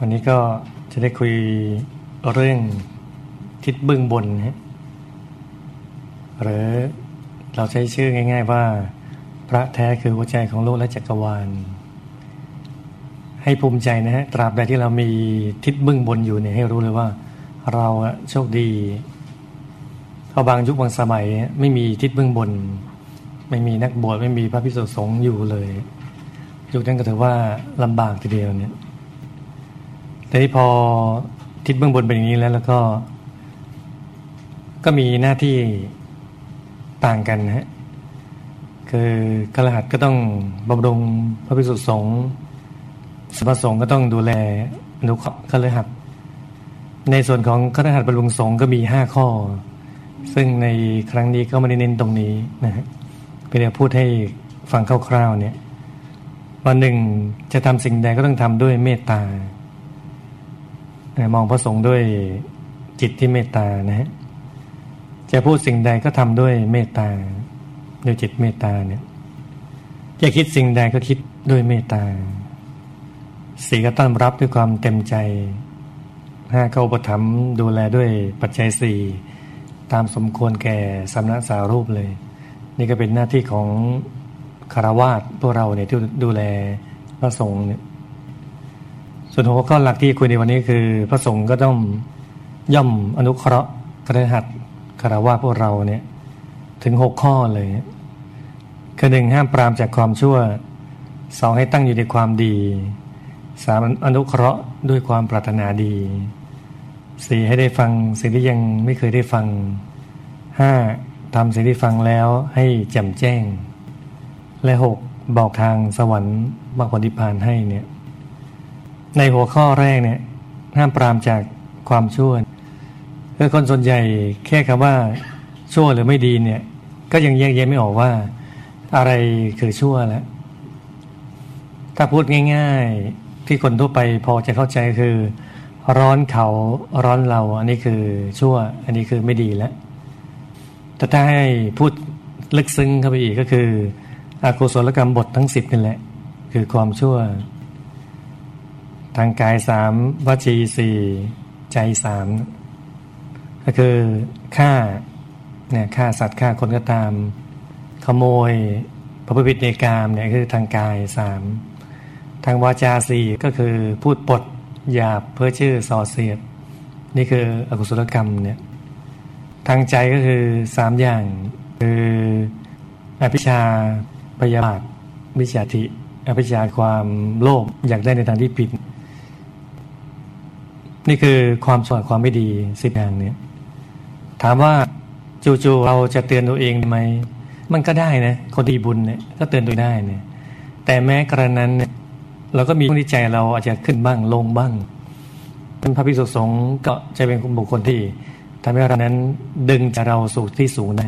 วันนี้ก็จะได้คุยเรื่องทิศเบื้องบนฮะหรือเราใช้ชื่อง่าย ๆว่า พระแท้คือหัวใจของโลกและจักรวาล ให้ภูมิใจนะฮะตราบใดที่เรามีทิศเบื้องบนอยู่เนี่ยให้รู้เลยว่า เราโชคดีเพราะบางยุคบางสมัย ไม่มีทิศเบื้องบน ไม่มีนักบวชไม่มีพระพิสุสงฆ์อยู่เลยยุคนั้นก็ถือว่าลำบากทีเดียวเนี่ย แต่ที่พอทิศเบื้องบนเป็นอย่างนี้แล้วแล้วก็ ก็มีหน้าที่ต่างกันนะฮะคือขรหัสก็ต้องบำรุงพระภิกษุสงฆ์สมณสงฆ์ก็ต้องดูแลอนุเคราะห์ขรหัสในส่วนของขรหัสบำรุงสงฆ์ก็มีห้าข้อ ซึ่งในครั้งนี้ก็ไม่ได้เน้นตรงนี้นะฮะเป็นพูดให้ฟังคร่าวๆเนี่ยวันหนึ่งจะทำสิ่งใดก็ต้องทำด้วยเมตตา มองพระสงฆ์ด้วยจิตที่เมตตานะฮะจะพูดสิ่งใดก็ทำด้วยเมตตาด้วยจิตเมตตาเนี่ย จะคิดสิ่งใดก็คิดด้วยเมตตาสีก็ต้อนรับด้วยความเต็มใจห้าเข้าอุปถัมดูแลด้วยปัจจัยสี่ตามสมควรแก่สำนักสารูปเลย นี่ก็เป็นหน้าที่ของคารวาสพวกเราเนี่ยที่ดูแลพระสงฆ์เนี่ย ส่วนหัวข้อหลักที่คุยในวันนี้คือ พระสงฆ์ก็ต้องย่อมอนุเคราะห์กระหัตคารวะพวกเราเนี่ย ถึงหกข้อเลยคือหนึ่งห้ามปรามจากความชั่วสองให้ตั้งอยู่ในความดีสามอนุเคราะห์ด้วยความปรารถนาดีสี่ให้ได้ฟังสิ่งที่ยังไม่เคยได้ฟังห้าทำสิ่งที่ฟังแล้วให้แจ่มแจ้ง และหกบอกทางสวรรค์มรรคผลนิพพานให้เนี่ย ในหัวข้อแรกเนี่ยห้ามปรามจากความชั่วคือคนส่วนใหญ่แค่คำว่าชั่วหรือไม่ดีเนี่ย ก็ยังแยกแยะไม่ออกว่า อะไรคือชั่วแล้วถ้าพูดง่าย ๆ ที่คนทั่วไปพอจะเข้าใจคือ ร้อนเขาร้อนเรา อันนี้คือชั่ว อันนี้คือไม่ดีแล้วแต่ถ้าให้พูดลึกซึ้งเข้าไปอีกก็คือ อากุศลกรรมบททั้งสิบนี่แหละ คือความชั่ว ทางกายสามวจีสี่ใจสามก็คือฆ่าเนี่ยฆ่าสัตว์ฆ่าคนก็ตาม ขโมยพระพุทธในกามเนี่ยคือทางกายสามทางวาจาสี่ก็คือพูดปดหยาบเพื่อชื่อส่อเสียด นี่คืออกุศลกรรมเนี่ยทางใจก็คือสามอย่าง คืออภิชาพยาบาทวิชาธิอภิชาความโลภอยากได้ในทางที่ผิด นี่คือความสว่างความไม่ดีสิบอย่างเนี้ถามว่าจู่ๆเราจะเตือนตัวเองไหมมันก็ได้นะคนดีบุญเนี่ยก็เตือนตัวได้เนี่ย แต่แม้กระนั้นเนี่ยเราก็มีช่วงที่ใจเราอาจจะขึ้นบ้างลงบ้างเป็นพระภิกษุสงฆ์ก็จะเป็นบุคคลที่ทำให้เรานั้นดึงใจเราสู่ที่สูงได้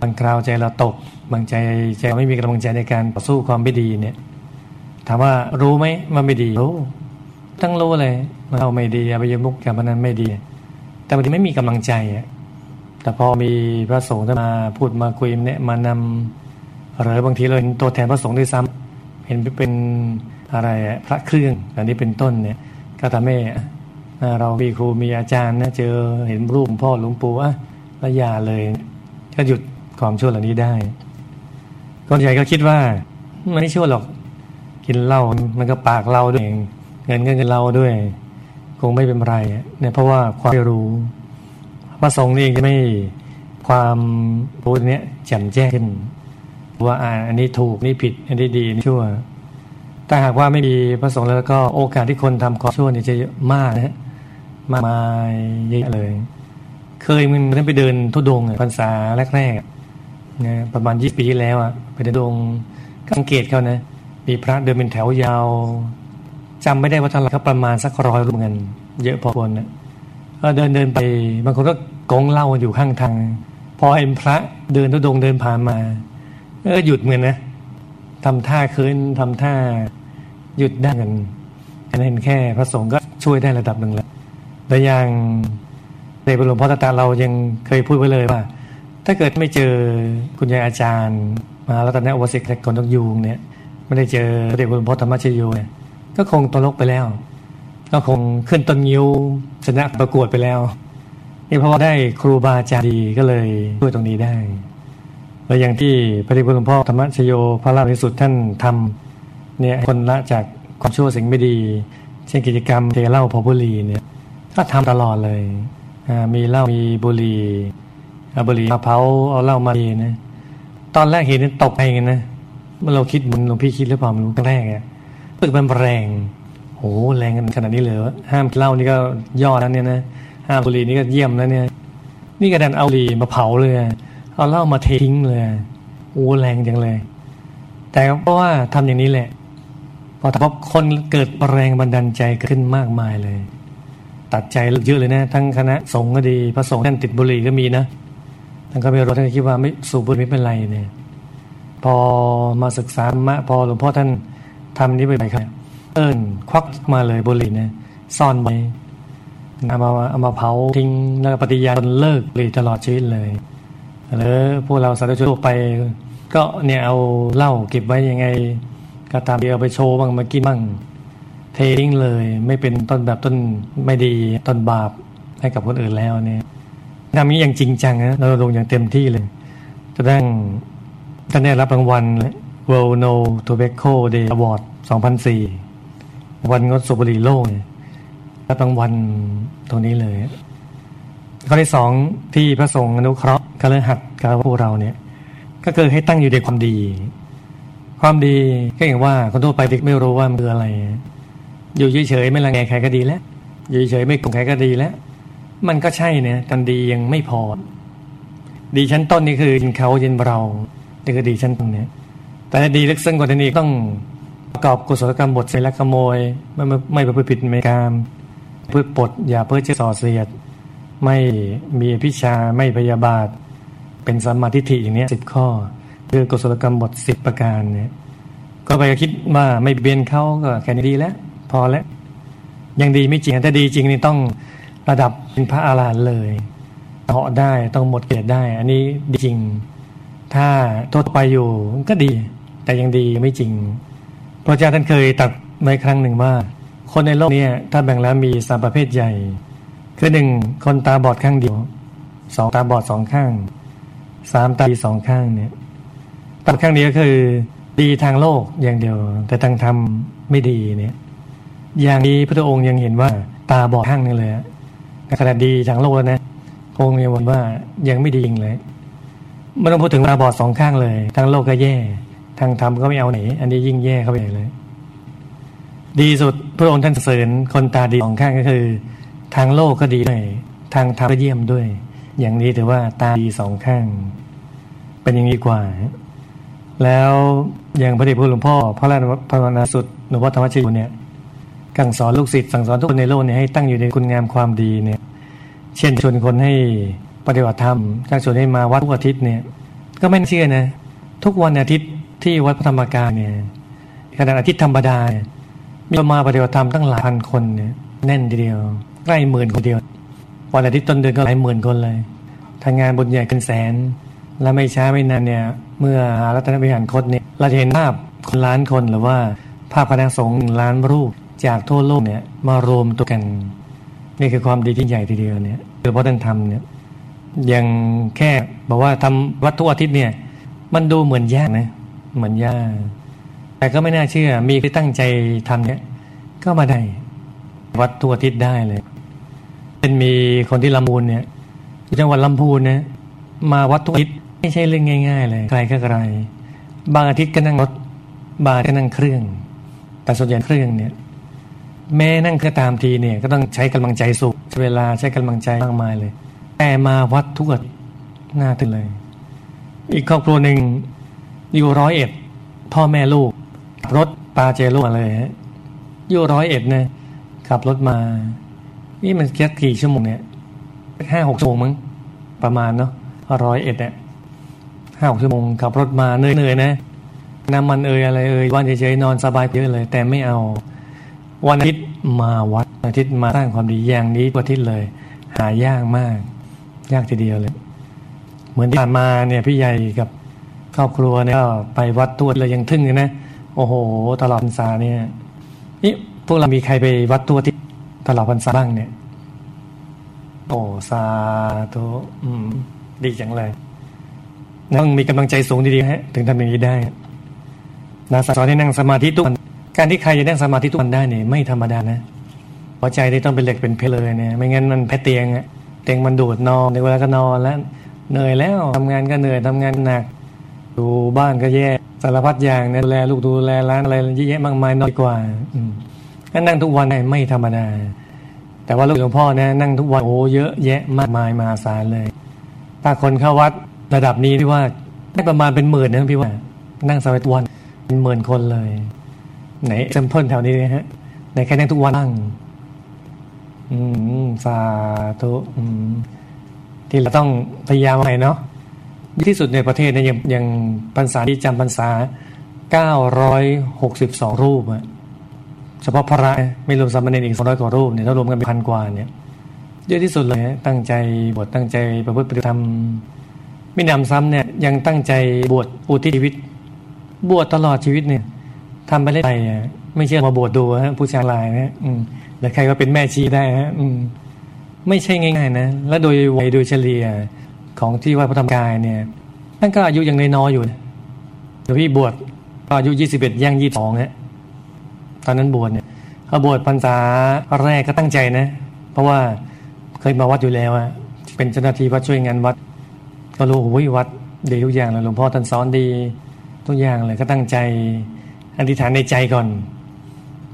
บางคราวใจเราตก บางใจใจไม่มีกำลังใจในการต่อสู้ความไม่ดีเนี่ย ถามว่ารู้ไหมว่าไม่ดีรู้ ทั้งรู้เลยเราไม่ดีอบายมุกกับนั้นไม่ดี แต่บางทีไม่มีกำลังใจอะแต่พอมีพระสงฆ์มาพูดมาคุยเนี่ยมานำหรือบางทีเราเห็นตัวแทนพระสงฆ์ด้วยซ้ำเห็นเป็นอะไรพระเครื่องอันนี้เป็นต้นเนี่ยก็ทำให้เรามีครูมีอาจารย์นะเจอเห็นรูปพ่อหลวงปู่อะละยาเลยก็หยุดความชั่วเหล่านี้ได้คนใหญ่ก็คิดว่าไม่ชั่วหรอกกินเหล้ามันก็ปากเราด้วยเอง เงินเงินเราด้วย คงไม่เป็นไรเนี่ยเพราะว่าความไม่รู้พระสงฆ์นี่จะไม่ความรู้เนี้ยแจ่มแจ้งขึ้นว่าอ่าอันนี้ถูกนี่ผิด อันนี้ดีนี่ชั่วแต่หากว่าไม่มีพระสงฆ์แล้วก็โอกาสที่คนทำความชั่วนี่จะมากนะมากมายเยอะเลย เคยมันนั้นไปเดินทุดงพรรษาแรกๆนะประมาณยี่ปีที่แล้วอะไปเดินดงสังเกตเขานะมีพระเดินเป็นแถวยาว จำไม่ได้ว่าเท่าไหร่ก็ประมาณสักร้อยรูปเงิน เยอะพอควรนะเดินเดินไปบางคนก็กงเล่าอยู่ข้างทาง พอเห็นพระเดินทุดงเดินผ่านมาเออหยุดเหมือนนะทำท่าคืนทำท่าหยุดได้กันอันนั้นแค่พระสงฆ์ก็ช่วยได้ระดับหนึ่งแล้วแต่ยังในหลวงพ่อตาตาเรายังเคยพูดไว้เลยว่า ถ้าเกิดไม่เจอคุณยายอาจารย์ มาแล้วตอนนี้อวสิกคนกยูงเนี่ยไม่ได้เจอเด็กหลวงพ่อธรรมชโยเนี่ย ก็คงตกลกไปแล้ว ก็คงขึ้นต้นยิ้วชนะประกวดไปแล้วนี่เพราะว่าได้ครูบาอาจารย์ดีก็เลยช่วยตรงนี้ได้แล้วอย่างที่พระเดชพระคุณพ่อธรรมชโยพระราชิสุดท่านทำเนี่ยคนละจากความชั่วสิ่งไม่ดี เช่นกิจกรรมเทเล้าพอบุรีเนี่ยก็ทำตลอดเลยมีเหล้ามีบุหรี่เอาบุหรี่มาเผาเอาเหล้ามาดีนะตอนแรกเห็นตกไปกันนะเมื่อเราคิดมันหลวงพี่คิดหรือเปล่ามันรู้ครั้งแรกอะ ตึกมันแรงโอ้แรงกันขนาดนี้เลยห้ามเหล้านี่ก็ยอดแล้วเนี่ยนะห้ามบุหรี่นี่ก็เยี่ยมแล้วเนี่ย นี่กระดันเอาบุหรี่มาเผาเลยเอาเหล้ามาเททิ้งเลยโอ้แรงจังเลย แต่เพราะว่าทำอย่างนี้แหละพอพบคนเกิดแรงบันดาลใจขึ้นมากมายเลย ตัดใจเยอะเลยนะ ทั้งคณะสงฆ์ก็ดีพระสงฆ์ท่านติดบุหรี่ก็มีนะท่านก็ไม่รู้ท่านคิดว่าไม่สูบบุหรี่ไม่เป็นไรเนี่ย พอมาศึกษามะพอหลวงพ่อท่าน ทำนี้ไปไปครับ เอิญควักมาเลยบุหรี่เนี่ยซ่อนไว้เอามาเอามาเผาทิ้งแล้วปฏิญาณเลิกบุหรี่ตลอดชีวิตเลยหรือพวกเราสาธารณชนไป ก็เนี่ยเอาเหล้าเก็บไว้ยังไงก็ตามเดียวไปโชว์บ้างมากินบ้างเททิ้งเลย ไม่เป็นต้นแบบต้นไม่ดีต้นบาปให้กับคนอื่นแล้วเนี่ยทำนี้อย่างจริงจังนะเราลงอย่างเต็มที่เลยจะได้ท่านได้รับรางวัลเลย World No Tobacco Day Award 2004 วันงดสูบบุหรี่โลกรับรางวัลตรงนี้เลยข้อที่สองที่พระสงฆ์อนุเคราะห์กระหัดกับพวกเราเนี่ย ก็คือให้ตั้งอยู่ในความดี ความดีก็อย่างว่าคนทั่วไปเด็กไม่รู้ว่ามันคืออะไร อยู่เฉยๆไม่ละแงใครก็ดีแล้ว อยู่เฉยๆไม่กลุ่มใครก็ดีแล้ว มันก็ใช่เนี่ยกันดียังไม่พอ ดีชั้นต้นนี่คือยินเขายินเรานี่คือดีชั้นต้นเนี่ย แต่ดีลึกซึ้งกว่านี้ต้องประกอบกุศลกรรมบทเสละขโมย ไม่ไม่ประพฤติผิดในการพืชปดอย่าเพื่อจะส่อเสียด ไม่มีพิชาไม่พยาบาท เป็นสัมมาทิฏฐิอย่างนี้สิบข้อ คือกุศลกรรมบทสิบประการเนี่ยก็ไปคิดว่าไม่เบียนเขาก็แค่นี้ดีแล้ว พอแล้ว ยังดีไม่จริงถ้าดีจริงนี่ต้องระดับเป็นพระอาหารหันต์เลยเหาะได้ต้องหมดเกลียดได้ อันนี้ดีจริง ถ้าโทษไปอยู่ก็ดี แต่ยังดีไม่จริง พระอาจารย์ท่านเคยตัดไว้ครั้งหนึ่งว่าคนในโลกนี้ถ้าแบ่งแล้วมีสามประเภทใหญ่ คือหนึ่งคนตาบอดข้างเดียวสองตาบอดสองข้างสามตาดีสองข้างเนี่ยตาข้างเดียวคือดีทางโลกอย่างเดียว แต่ทางธรรมไม่ดีเนี่ย อย่างนี้พระองค์ยังเห็นว่าตาบอดข้างนึงเลยขณะดีทางโลกแล้วนะองค์ยังบอกว่ายังไม่ดีจริงเลยไม่ต้องพูดถึงตาบอดสองข้างเลยทางโลกก็แย่ ทางธรรมก็ไม่เอาไหน อันนี้ยิ่งแย่เข้าไปเลย ดีสุดพระองค์ท่านเสริญคนตาดีสองข้างก็คือ ทางโลกก็ดีด้วยทางธรรมก็เยี่ยมด้วย อย่างนี้ถือว่าตาดีสองข้าง เป็นอย่างนี้กว่า แล้วอย่างพระเดชพระหลวงพ่อ พระราชพระนาสุดหลวงพ่อธรรมชิวเนี่ยกังสอนลูกศิษย์สั่งสอนทุกคนในโลกเนี่ยให้ตั้งอยู่ในคุณงามความดีเนี่ย เช่นชวนคนให้ปฏิบัติธรรมชักชวนให้มาวัดทุกอาทิตย์เนี่ย ก็ไม่เชื่อนะ ทุกวันอาทิตย์ ที่วัดพระธรรมกายเนี่ยขณะอาทิตย์ธรรมดาเนี่ยมีมาปฏิบัติธรรมตั้งหลายพันคนเนี่ยแน่นทีเดียวใกล้หมื่นคนเดียววันอาทิตย์ต้นเดือนก็หลายหมื่นคนเลยทางงานบุญใหญ่เป็นแสน และไม่ช้าไม่นานเนี่ย เมื่อหารัตนวิหารคตเนี่ยเราจะเห็นภาพคนล้านคนหรือว่าภาพคณะสงฆ์หนึ่งล้านรูปจากทั่วโลกเนี่ยมารวมตัวกัน นี่คือความดีที่ใหญ่ทีเดียวเนี่ยคือพระท่านทำเนี่ยยังแค่บอกว่าทำวัดทุกอาทิตย์เนี่ย มันดูเหมือนยากนะ มือนยาก แต่ก็ไม่น่าเชื่อ มีที่ตั้งใจทำเนี่ยก็มาได้ วัดทุกอาทิตย์ได้เลย เป็นมีคนที่ลำพูนเนี่ยจังหวัดลำพูนเนี่ยมาวัดทุกอาทิตย์ไม่ใช่เรื่องง่าย ๆ เลยใครก็ใครบางอาทิตย์ก็นั่งรถบางก็นั่งเครื่อง แต่ส่วนใหญ่เครื่องเนี่ย แม่นั่งก็ตามทีเนี่ย ก็ต้องใช้กำลังใจสูงเวลาใช้กำลังใจมากมายเลย แต่มาวัดทุกอาทิตย์น่าตื่นเลย อีกครอบครัวหนึ่ง อยู่ร้อยเอ็ด พ่อแม่ลูก รถปาเจโร่เลยอยู่ร้อยเอ็ดเนี่ยขับรถมา นี่มันแค่กี่ชั่วโมงเนี่ยห้าหกชั่วโมงมั้งประมาณเนาะร้อยเอ็ดเนี่ยห้าหกชั่วโมงขับรถมาเหนื่อยๆนะน้ำมันเอ่ยอะไรเอ่ยวันเฉยๆนอนสบายเยอะเลย แต่ไม่เอา วันอาทิตย์มาวัดอาทิตย์มาสร้างความดีอย่างนี้กว่าอาทิตย์เลย หายากมาก ยากทีเดียวเลย เหมือนที่ผ่านมาเนี่ยพี่ใหญ่กับ ครอบครัวเนี่ยก็ไปวัดตัวเลยยังทึ่งเลยนะ โอ้โห ตลอดพรรษาเนี่ยนี่พวกเรามีใครไปวัดตัวที่ตลอดพรรษาบ้างเนี่ย โอ้สาธุอืม ดีจังเลยต้องมีกำลังใจสูงดีๆฮะ ถึงทำอย่างนี้ได้นาสอนให้นั่งสมาธิทุกวันการที่ใครจะนั่งสมาธิทุกวันได้เนี่ยไม่ธรรมดานะหัวใจที่ต้องเป็นเหล็กเป็นเพลเลยเนี่ยไม่งั้นมันแพ้เตียงอะเตียงมันดูดนอนในเวลาก็นอนแล้ว เหนื่อยแล้วทำงานก็เหนื่อยทำงานหนัก ดูบ้านก็แย่สารพัดอย่างเนี่ยดูแลลูกดูแลร้านอะไรเยอะแยะมากมายน้อยกว่า อืมนั่งทุกวันไม่ธรรมดา แต่ว่าลูกหลวงพ่อเนี่ยนั่งทุกวันโอ้เยอะแยะมากมายมหาศาลเลย ถ้าคนเข้าวัดระดับนี้พี่ว่าได้ประมาณเป็นหมื่นนะพี่ว่า นั่งสมาธิวันเป็นหมื่นคนเลย ไหนเซมเพิลแถวนี้นะฮะในแค่นั่งทุกวันนั่งอืมสาธุอืมที่เราต้องพยายามอะไรเนาะ ที่สุดในประเทศเนี่ยยังยังพรรษาที่จำพรรษาเก้าร้อยหกสิบสองรูปอะเฉพาะพระไม่รวมสามเณรอีกสองร้อยกว่ารูปเนี่ยถ้ารวมกันเป็นพันกว่าเนี่ยเยอะที่สุดเลยตั้งใจบวชตั้งใจประพฤติปฏิธรรมไม่นำซ้ำเนี่ยยังตั้งใจบวชอุทิศชีวิต บวชตลอดชีวิตเนี่ยทำไปเรื่อยไม่เชื่อมาบวชดูฮะผู้ชายลายนะอืมแล้วใครก็เป็นแม่ชีได้ฮะอืมไม่ใช่ง่ายๆนะ และโดยวัยโดยเฉลี่ย ของที่วัดพระธรรมกายเนี่ยท่านก็อายุยังน้อยอยู่เดี๋ยวพี่บวชอายุยี่สิบเอ็ดย่างยี่สองเนี่ยตอนนั้นบวชเนี่ยเขาบวชพรรษาแรกก็ตั้งใจนะ เพราะว่าเคยมาวัดอยู่แล้วอะเป็นเจ้าหน้าที่วัดช่วยงานวัด ก็รู้โอ้ยวัดดีทุกอย่างเลยหลวงพ่อท่านสอนดี ทุกอย่างเลยก็ตั้งใจอธิษฐานในใจก่อน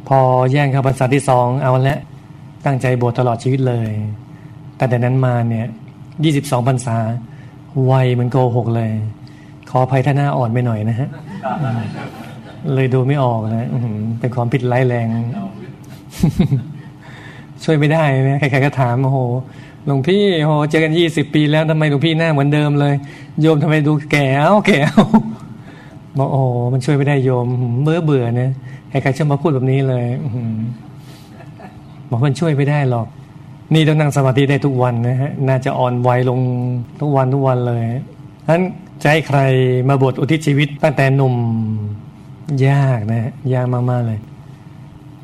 พอแย่งเข้าพรรษาที่สองเอาละตั้งใจบวชตลอดชีวิตเลย แต่แต่นั้นมาเนี่ย ยี่สิบสองพรรษาวัยมันโกหกเลย ขออภัยท่านหน้าอ่อนไปหน่อยนะฮะ เลยดูไม่ออกนะเป็นความผิดร้ายแรง ช่วยไม่ได้นะใครๆก็ถามโอ้โหหลวงพี่โหเจอกันยี่สิบปีแล้วทำไมหลวงพี่หน้าเหมือนเดิมเลย โยมทำไมดูแก่เอาแก่เอาบอกโอ้มันช่วยไม่ได้โยมเบื่อเบื่อนะใครๆชอบมาพูดแบบนี้เลยบอกมันช่วยไม่ได้หรอก นี่ต้องนั่งสมาธิได้ทุกวันนะฮะน่าจะอ่อนวัยลงทุกวันทุกวันเลยนั้นจะให้ใครมาบวชอุทิศชีวิตตั้งแต่หนุ่มยากนะยากมากๆเลย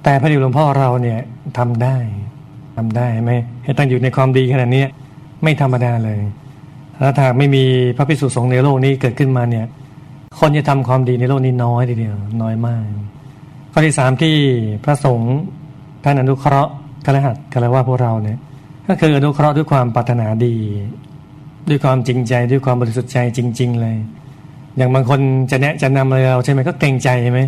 แต่พระเดชหลวงพ่อเราเนี่ยทำได้ทำได้ไหมให้ตั้งอยู่ในความดีขนาดนี้ไม่ธรรมดาเลยแล้วถ้าไม่มีพระภิกษุสงฆ์ในโลกนี้เกิดขึ้นมาเนี่ย คนจะทำความดีในโลกนี้น้อยทีเดียว น้อยมากข้อที่สามที่พระสงฆ์ท่านอนุเคราะห์ กระหัตกระว่าพวกเราเนี่ยก็คืออนุเคราะห์ด้วยความปรารถนาดี ด้วยความจริงใจด้วยความบริสุทธิ์ใจจริง ๆ เลย อย่างบางคนจะแนะจะนำอะไรเราใช่ไหมก็เกรงใจใช่ไหม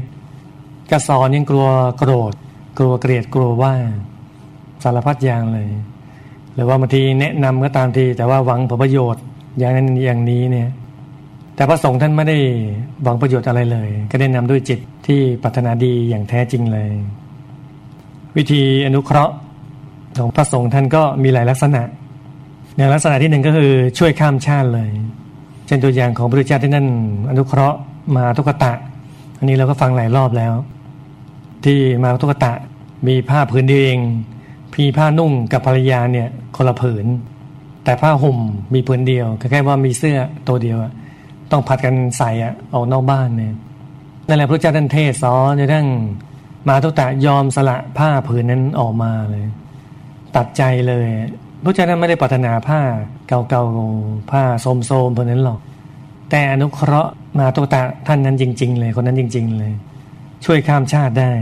กระสอนยังกลัวโกรธ กลัวเกลียดกลัวว่าสารพัดอย่างเลย หรือว่าบางทีแนะนำก็ตามที แต่ว่าหวังผลประโยชน์อย่างนั้นอย่างนี้เนี่ย แต่พระสงฆ์ท่านไม่ได้หวังประโยชน์อะไรเลย ก็ได้นำด้วยจิตที่ปรารถนาดีอย่างแท้จริงเลย วิธีอนุเคราะห์ ของพระสงฆ์ท่านก็มีหลายลักษณะ อย่างลักษณะที่หนึ่งก็คือช่วยข้ามชาติเลย เช่นตัวอย่างของพระพุทธเจ้าที่นั่นอนุเคราะห์มาทุกตะ อันนี้เราก็ฟังหลายรอบแล้ว ที่มาทุกตะมีผ้าผืนเดียวเองพีผ้านุ่งกับภรรยาเนี่ยคนละผืน แต่ผ้าห่มมีผืนเดียวแคล้ายๆว่ามีเสื้อตัวเดียวต้องผัดกันใส่อะออกนอกบ้านเนี่ยนั่นแหละพระเจ้าท่านเทศสอนจนทั้งมาทุกตะยอมสละผ้าผืนนั้นออกมาเลย ตัดใจเลยพระเจ้าท่านไม่ได้ปรารถนาผ้าเก่าๆผ้าโสมๆพราะนั้นหรอก แต่อนุเคราะห์มาตุตะท่านนั้นจริง ๆ เลยคนนั้นจริง ๆ เลย ช่วยข้ามชาติได้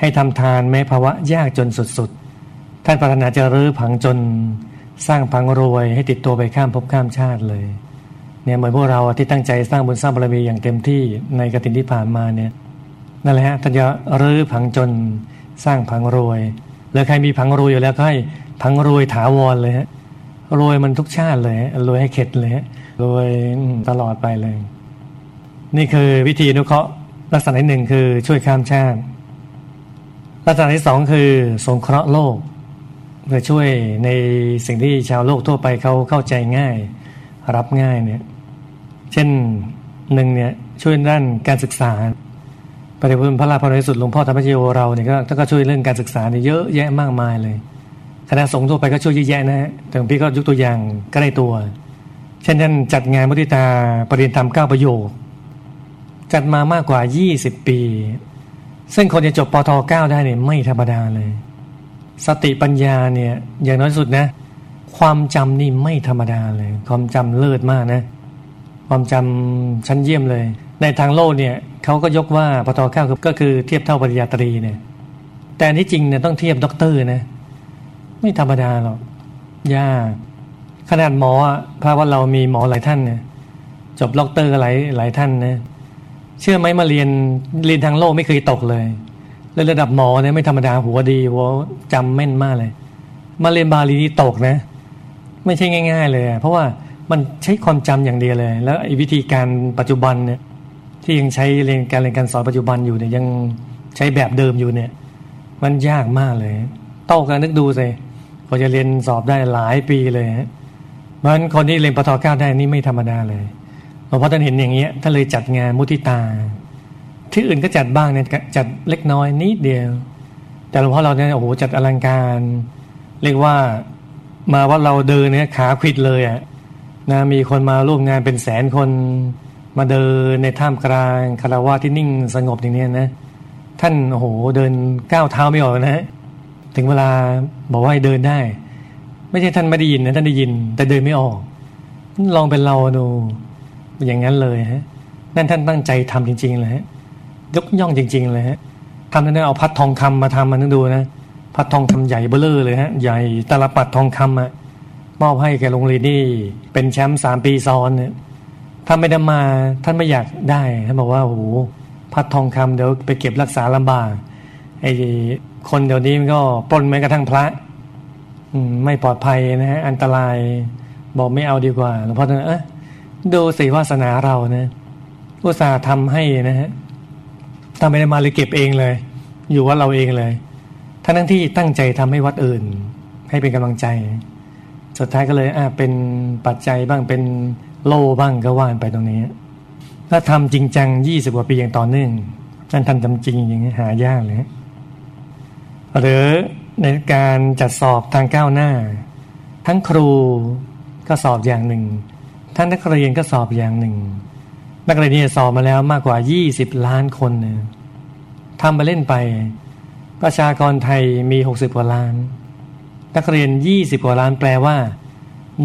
ให้ทำทานแม้ภาวะยากจนสุดๆ ท่านปรารถนาจะรื้อผังจนสร้างพังรวยให้ติดตัวไปข้ามภพข้ามชาติเลยเนี่ยเหมือนพวกเราที่ตั้งใจสร้างบุญสร้างบารมีอย่างเต็มที่ในกตินที่ผ่านมาเนี่ยนั่นแหละฮะท่านจะรื้อผังจนสร้างพังรวย แล้วใครมีพังรวยอยู่แล้วก็ให้พังรวยถาวรเลยฮะรวยมันทุกชาติเลยรวยให้เข็ดเลยฮะรวยตลอดไปเลย นี่คือวิธีนุเคราะห์ลักษณะที่หนึ่งคือช่วยข้ามชาติลักษณะที่สองคือสงเคราะห์โลกเพื่อช่วยในสิ่งที่ชาวโลกทั่วไปเขาเข้าใจง่าย รับง่ายเนี่ย เช่นหนึ่งเนี่ยช่วยด้านการศึกษา ปฏิบัติพระราพรในสุดหลวงพ่อธรรมชโยเราเนี่ยก็ก็ช่วยเรื่องการศึกษาเนี่ยเยอะแยะมากมายเลยคณะสงฆ์ทั่วไปก็ช่วยเยอะแยะนะฮะแต่พี่ก็ยกตัวอย่างก็ได้ตัว เช่นท่านจัดงานมุติตาปริญธรรมเก้าประโยค จัดมามากกว่า 20 ปี ซึ่งคนจะจบปทเก้าได้เนี่ยไม่ธรรมดาเลย สติปัญญาเนี่ยอย่างน้อยสุดนะ ความจำนี่ไม่ธรรมดาเลย ความจำเลิศมากนะ ความจำชั้นเยี่ยมเลย ในทางโลกเนี่ยเขาก็ยกว่าปตเก้าก็คือเทียบเท่าปริญญาตรีเนี่ยแต่ที่จริงเนี่ยต้องเทียบด็อกเตอร์นะไม่ธรรมดาหรอกยากขนาดหมอเพราะว่าเรามีหมอหลายท่านเนี่ยจบด็อกเตอร์หลายหลายท่านนะเชื่อไหมมาเรียนเรียนทางโลกไม่เคยตกเลยแล้วระดับหมอเนี่ยไม่ธรรมดาหัวดีหัวจำแม่นมากเลย มาเรียนบาลีนี่ตกนะ ไม่ใช่ง่าย ๆ เลย เพราะว่ามันใช้ความจำอย่างเดียวเลย แล้ววิธีการปัจจุบันเนี่ย ที่ยังใช้เรียนการเรียนการสอนปัจจุบันอยู่เนี่ยยังใช้แบบเดิมอยู่เนี่ย มันยากมากเลยโต้กันนึกดูสิพอจะเรียนสอบได้หลายปีเลยฮะเพราะฉะนั้นคนที่เรียนปทเก้าได้นี่ไม่ธรรมดาเลยหลวงพ่อท่านเห็นอย่างเงี้ยท่านเลยจัดงานมุทิตา ที่อื่นก็จัดบ้างเนี่ยจัดเล็กน้อยนิดเดียว แต่หลวงพ่อเราเนี่ยโอ้โหจัดอลังการ เรียกว่ามาว่าเราเดินเนี่ยขาขิดเลยอะนะมีคนมาร่วมงานเป็นแสนคน มาเดินในท่ามกลางคารวะที่นิ่งสงบอย่างนี้นะ ท่านโอ้โหเดินก้าวเท้าไม่ออกนะถึงเวลาบอกว่าให้เดินได้ ไม่ใช่ท่านไม่ได้ยินนะท่านได้ยิน แต่เดินไม่ออก ลองเป็นเราดูอย่างนั้นเลยฮะนั่นท่านตั้งใจทำจริง ๆ เลยฮะยกย่องจริง ๆ เลยฮะทำนั้นเอาพัดทองคำมาทำมานึกดูนะพัดทองคำใหญ่เบ้อเลอเลยฮะใหญ่ตลปัดทองคำอะมอบให้แกโรงเรียนนี่เป็นแชมป์สามปีซ้อนเนี่ย ถ้าไม่ได้มาท่านไม่อยากได้ท่านบอกว่าโอ้โหพัดทองคำเดี๋ยวไปเก็บรักษาลำบากไอ้คนเดี๋ยวนี้มันก็ปล้นแม้กระทั่งพระ อืมไม่ปลอดภัยนะฮะอันตรายบอกไม่เอาดีกว่าหลวงพ่อท่านเออดูสิวาสนาเรานะอุตส่าห์ทำให้นะฮะทำไม่ได้มาเลยเก็บเองเลย อยู่วัดเราเองเลยทั้งทั้งที่ตั้งใจทำให้วัดอื่น ให้เป็นกำลังใจ สุดท้ายก็เลยอ่าเป็นปัจจัยบ้างเป็น โลบ้างก็ว่านไปตรงนี้ ถ้าทำจริงจังยี่สิบกว่าปีอย่างต่อเนื่องนั่นทำจำจริงอย่างนี้หายากเลยหรือในการจัดสอบทางก้าวหน้า ทั้งครูก็สอบอย่างหนึ่งท่านนักเรียนก็สอบอย่างหนึ่ง นักเรียนนี่สอบมาแล้วมากกว่า 20 ล้านคนเนี่ยทำไปเล่นไป ประชากรไทยมี 60 กว่าล้าน นักเรียน 20 กว่าล้านแปลว่า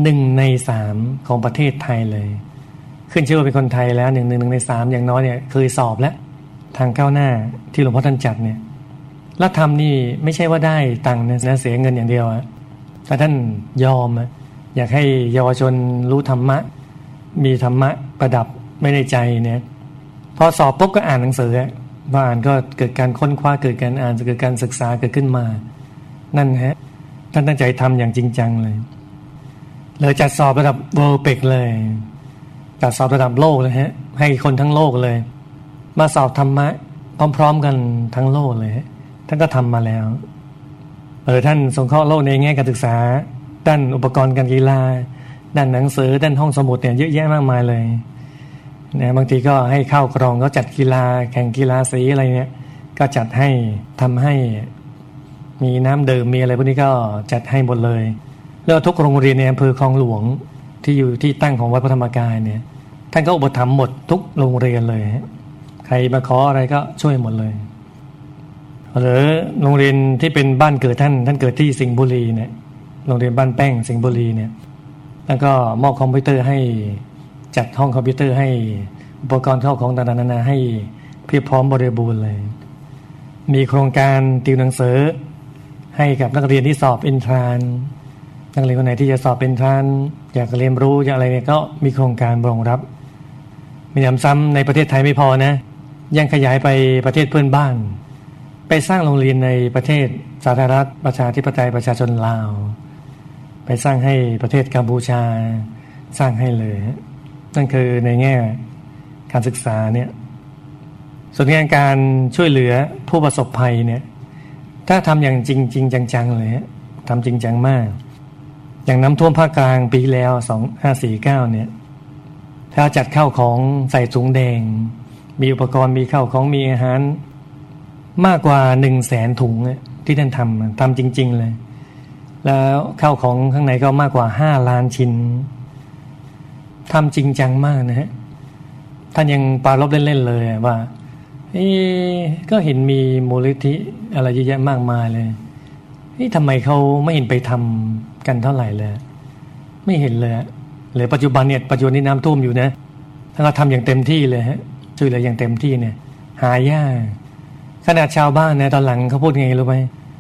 หนึ่งในสามของประเทศไทยเลย ขึ้นชื่อว่าเป็นคนไทยแล้วหนึ่งหนึ่งหนึ่งในสามอย่างน้อยเนี่ยเคยสอบแล้ว ทางก้าวหน้าที่หลวงพ่อท่านจัดเนี่ยแล้วทำนี่ไม่ใช่ว่าได้ตังค์นะเสียเงินอย่างเดียวอะแต่ท่านยอมอยากให้เยาวชนรู้ธรรมะ มีธรรมะประดับไม่ในใจเนี่ยพอสอบปุ๊บก็อ่านหนังสือพออ่านก็เกิดการค้นคว้าเกิดการอ่านเกิดการศึกษาเกิดขึ้นมา นั่นฮะท่านตั้งใจทำอย่างจริงจังเลย เลยจัดสอบระดับเวิลด์เปกเลย จัดสอบระดับโลกเลยฮะ ให้คนทั้งโลกเลย มาสอบธรรมะ พร้อมๆกันทั้งโลกเลยท่านก็ทำมาแล้วเออท่านสงเคราะห์โลกในแง่การศึกษา ด้านอุปกรณ์การกีฬา ด้านหนังสือ ด้านห้องสมุดเนี่ยเยอะแยะมากมายเลยนะบางทีก็ให้เข้ากรองก็จัดกีฬา แข่งกีฬาสีอะไรเนี่ย ก็จัดให้ทำให้มีน้ำดื่มมีอะไรพวกนี้ก็จัดให้หมดเลย แล้วทุกโรงเรียนในอำเภอคลองหลวงที่อยู่ที่ตั้งของวัดพระธรรมกายเนี่ยท่านก็อุปถัมภ์หมดทุกโรงเรียนเลยใครมาขออะไรก็ช่วยหมดเลยหรือโรงเรียนที่เป็นบ้านเกิดท่าน ท่านเกิดที่สิงห์บุรีเนี่ยโรงเรียนบ้านแป้งสิงห์บุรีเนี่ยแล้วก็มอบคอมพิวเตอร์ให้จัดห้องคอมพิวเตอร์ให้อุปกรณ์เข้าของต่างๆนานาให้เพียบพร้อมบริบูรณ์เลย มีโครงการติวหนังสือให้กับนักเรียนที่สอบอินทราน นักเรียนคนไหนที่จะสอบเป็นทาน อยากเรียนรู้อยากอะไรเนี่ยก็มีโครงการรองรับมีนำซ้ำในประเทศไทยไม่พอนะ ยังขยายไปประเทศเพื่อนบ้าน ไปสร้างโรงเรียนในประเทศสาธารณรัฐประชาธิปไตยประชาชนลาว ไปสร้างให้ประเทศกัมพูชาสร้างให้เลย นั่นคือในแง่การศึกษาเนี่ยส่วนงานการช่วยเหลือผู้ประสบภัยเนี่ย ถ้าทำอย่างจริงจริงจังๆเลยทำจริงจังมาก อย่างน้ำท่วมภาคกลางปีแล้วสองห้าสี่เก้าเนี่ย ถ้าจัดข้าวของใส่ถุงแดง มีอุปกรณ์มีข้าวของมีอาหาร มากกว่าหนึ่งแสนถุงที่ท่านทำทำจริง ๆ เลย แล้วข้าวของข้างในก็มากกว่าห้าล้านชิ้นทำจริงจังมากนะฮะท่านยังปาลบเล่น ๆ เลยว่าเอ๊ก็เห็นมีมูลนิธิอะไรเยอะแยะมากมายเลยนี่ทำไมเขาไม่เห็นไปทำ กันเท่าไหร่เลย ไม่เห็นเลยเลยปัจจุบันเนี่ยปัจจุบันนี้น้ำท่วมอยู่นะถ้าเราทำอย่างเต็มที่เลยฮะช่วยเหลืออย่างเต็มที่เนี่ย หายากขนาดชาวบ้านนะตอนหลังเขาพูดไงรู้ไหม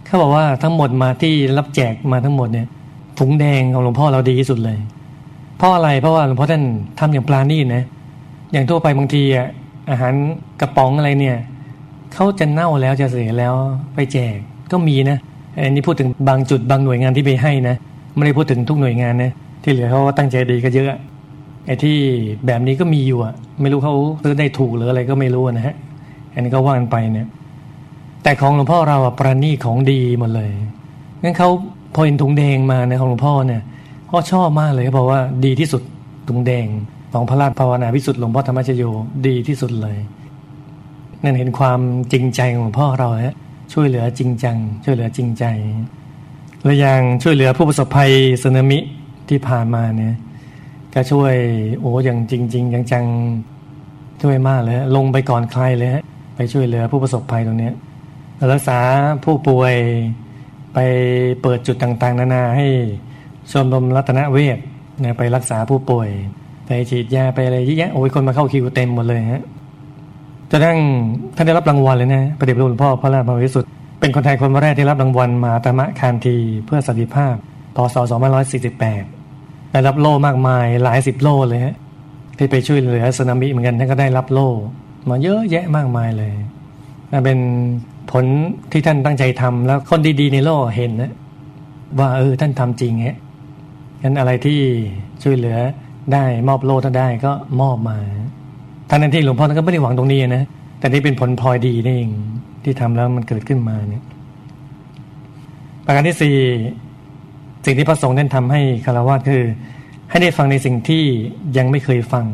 เขาบอกว่าทั้งหมดมาที่รับแจกมาทั้งหมดเนี่ยถุงแดงของหลวงพ่อเราดีที่สุดเลย เพราะอะไรเพราะว่าหลวงพ่อท่านทำอย่างปลานี่นะ อย่างทั่วไปบางทีอะอาหารกระป๋องอะไรเนี่ยเขาจะเน่าแล้วจะเสียแล้วไปแจกก็มีนะอันนี้พูดถึงบางจุดบางหน่วยงานที่ไปให้นะ ไม่ได้พูดถึงทุกหน่วยงานนะที่เหลือเขาตั้งใจดีก็เยอะไอ้ที่แบบนี้ก็มีอยู่อะไม่รู้เขาซื้อได้ถูกหรืออะไรก็ไม่รู้นะฮะ อันนี้ก็ว่ากันไปเนี่ย แต่ของหลวงพ่อเราอะประณีของดีหมดเลยงั้นเขาพอเห็นถุงแดงมาในของหลวงพ่อเนี่ยเขาชอบมากเลยเขาบอกว่าดีที่สุดถุงแดงของพระราชภาวนาพิสุทธิ์หลวงพ่อธรรมชโยดีที่สุดเลยนั่นเห็นความจริงใจของหลวงพ่อเราฮะช่วยเหลือจริงจัง ช่วยเหลือจริงใจ และอย่างช่วยเหลือผู้ประสบภัยสึนามิที่ผ่านมาเนี่ยก็ช่วยโอ้อย่างจริงจริงจังช่วยมากเลยลงไปก่อนใครเลยฮะไปช่วยเหลือผู้ประสบภัยตรงนี้รักษาผู้ป่วยไปเปิดจุดต่างๆ นานาให้ชมรมรัตนเวทเนี่ยไปรักษาผู้ป่วย ไปฉีดยาไปอะไรเยอะแยะโอ้ยคนมาเข้าคิวเต็มหมดเลยฮะจะทั้งท่านได้รับรางวัลเลยนะประเดชพระคุณพ่อพระราชบริสุทธิ์ เป็นคนไทยคนแรกที่รับรางวัลมาตมะคานทีเพื่อสันติภาพพศ2548 ได้รับโล่มากมายหลายสิบโล่เลยฮะที่ไปช่วยเหลือสึนามิเหมือนกันท่านก็ได้รับโล่มาเยอะแยะมากมายเลยนั่นเป็นผลที่ท่านตั้งใจทำแล้วคนดีๆในโลกเห็นนะว่าเออท่านทำจริงฮะงั้นอะไรที่ช่วยเหลือได้มอบโล่ถ้าได้ก็มอบมาทั้งนั้นที่หลวงพ่อท่านก็ไม่ได้หวังตรงนี้นะแต่นี่เป็นผลพลอยดีนี่เอง ที่ทำแล้วมันเกิดขึ้นมาเนี่ยประการที่สี่สิ่งที่พระสงฆ์ท่านทำให้คารวะคือ ให้ได้ฟังในสิ่งที่ยังไม่เคยฟัง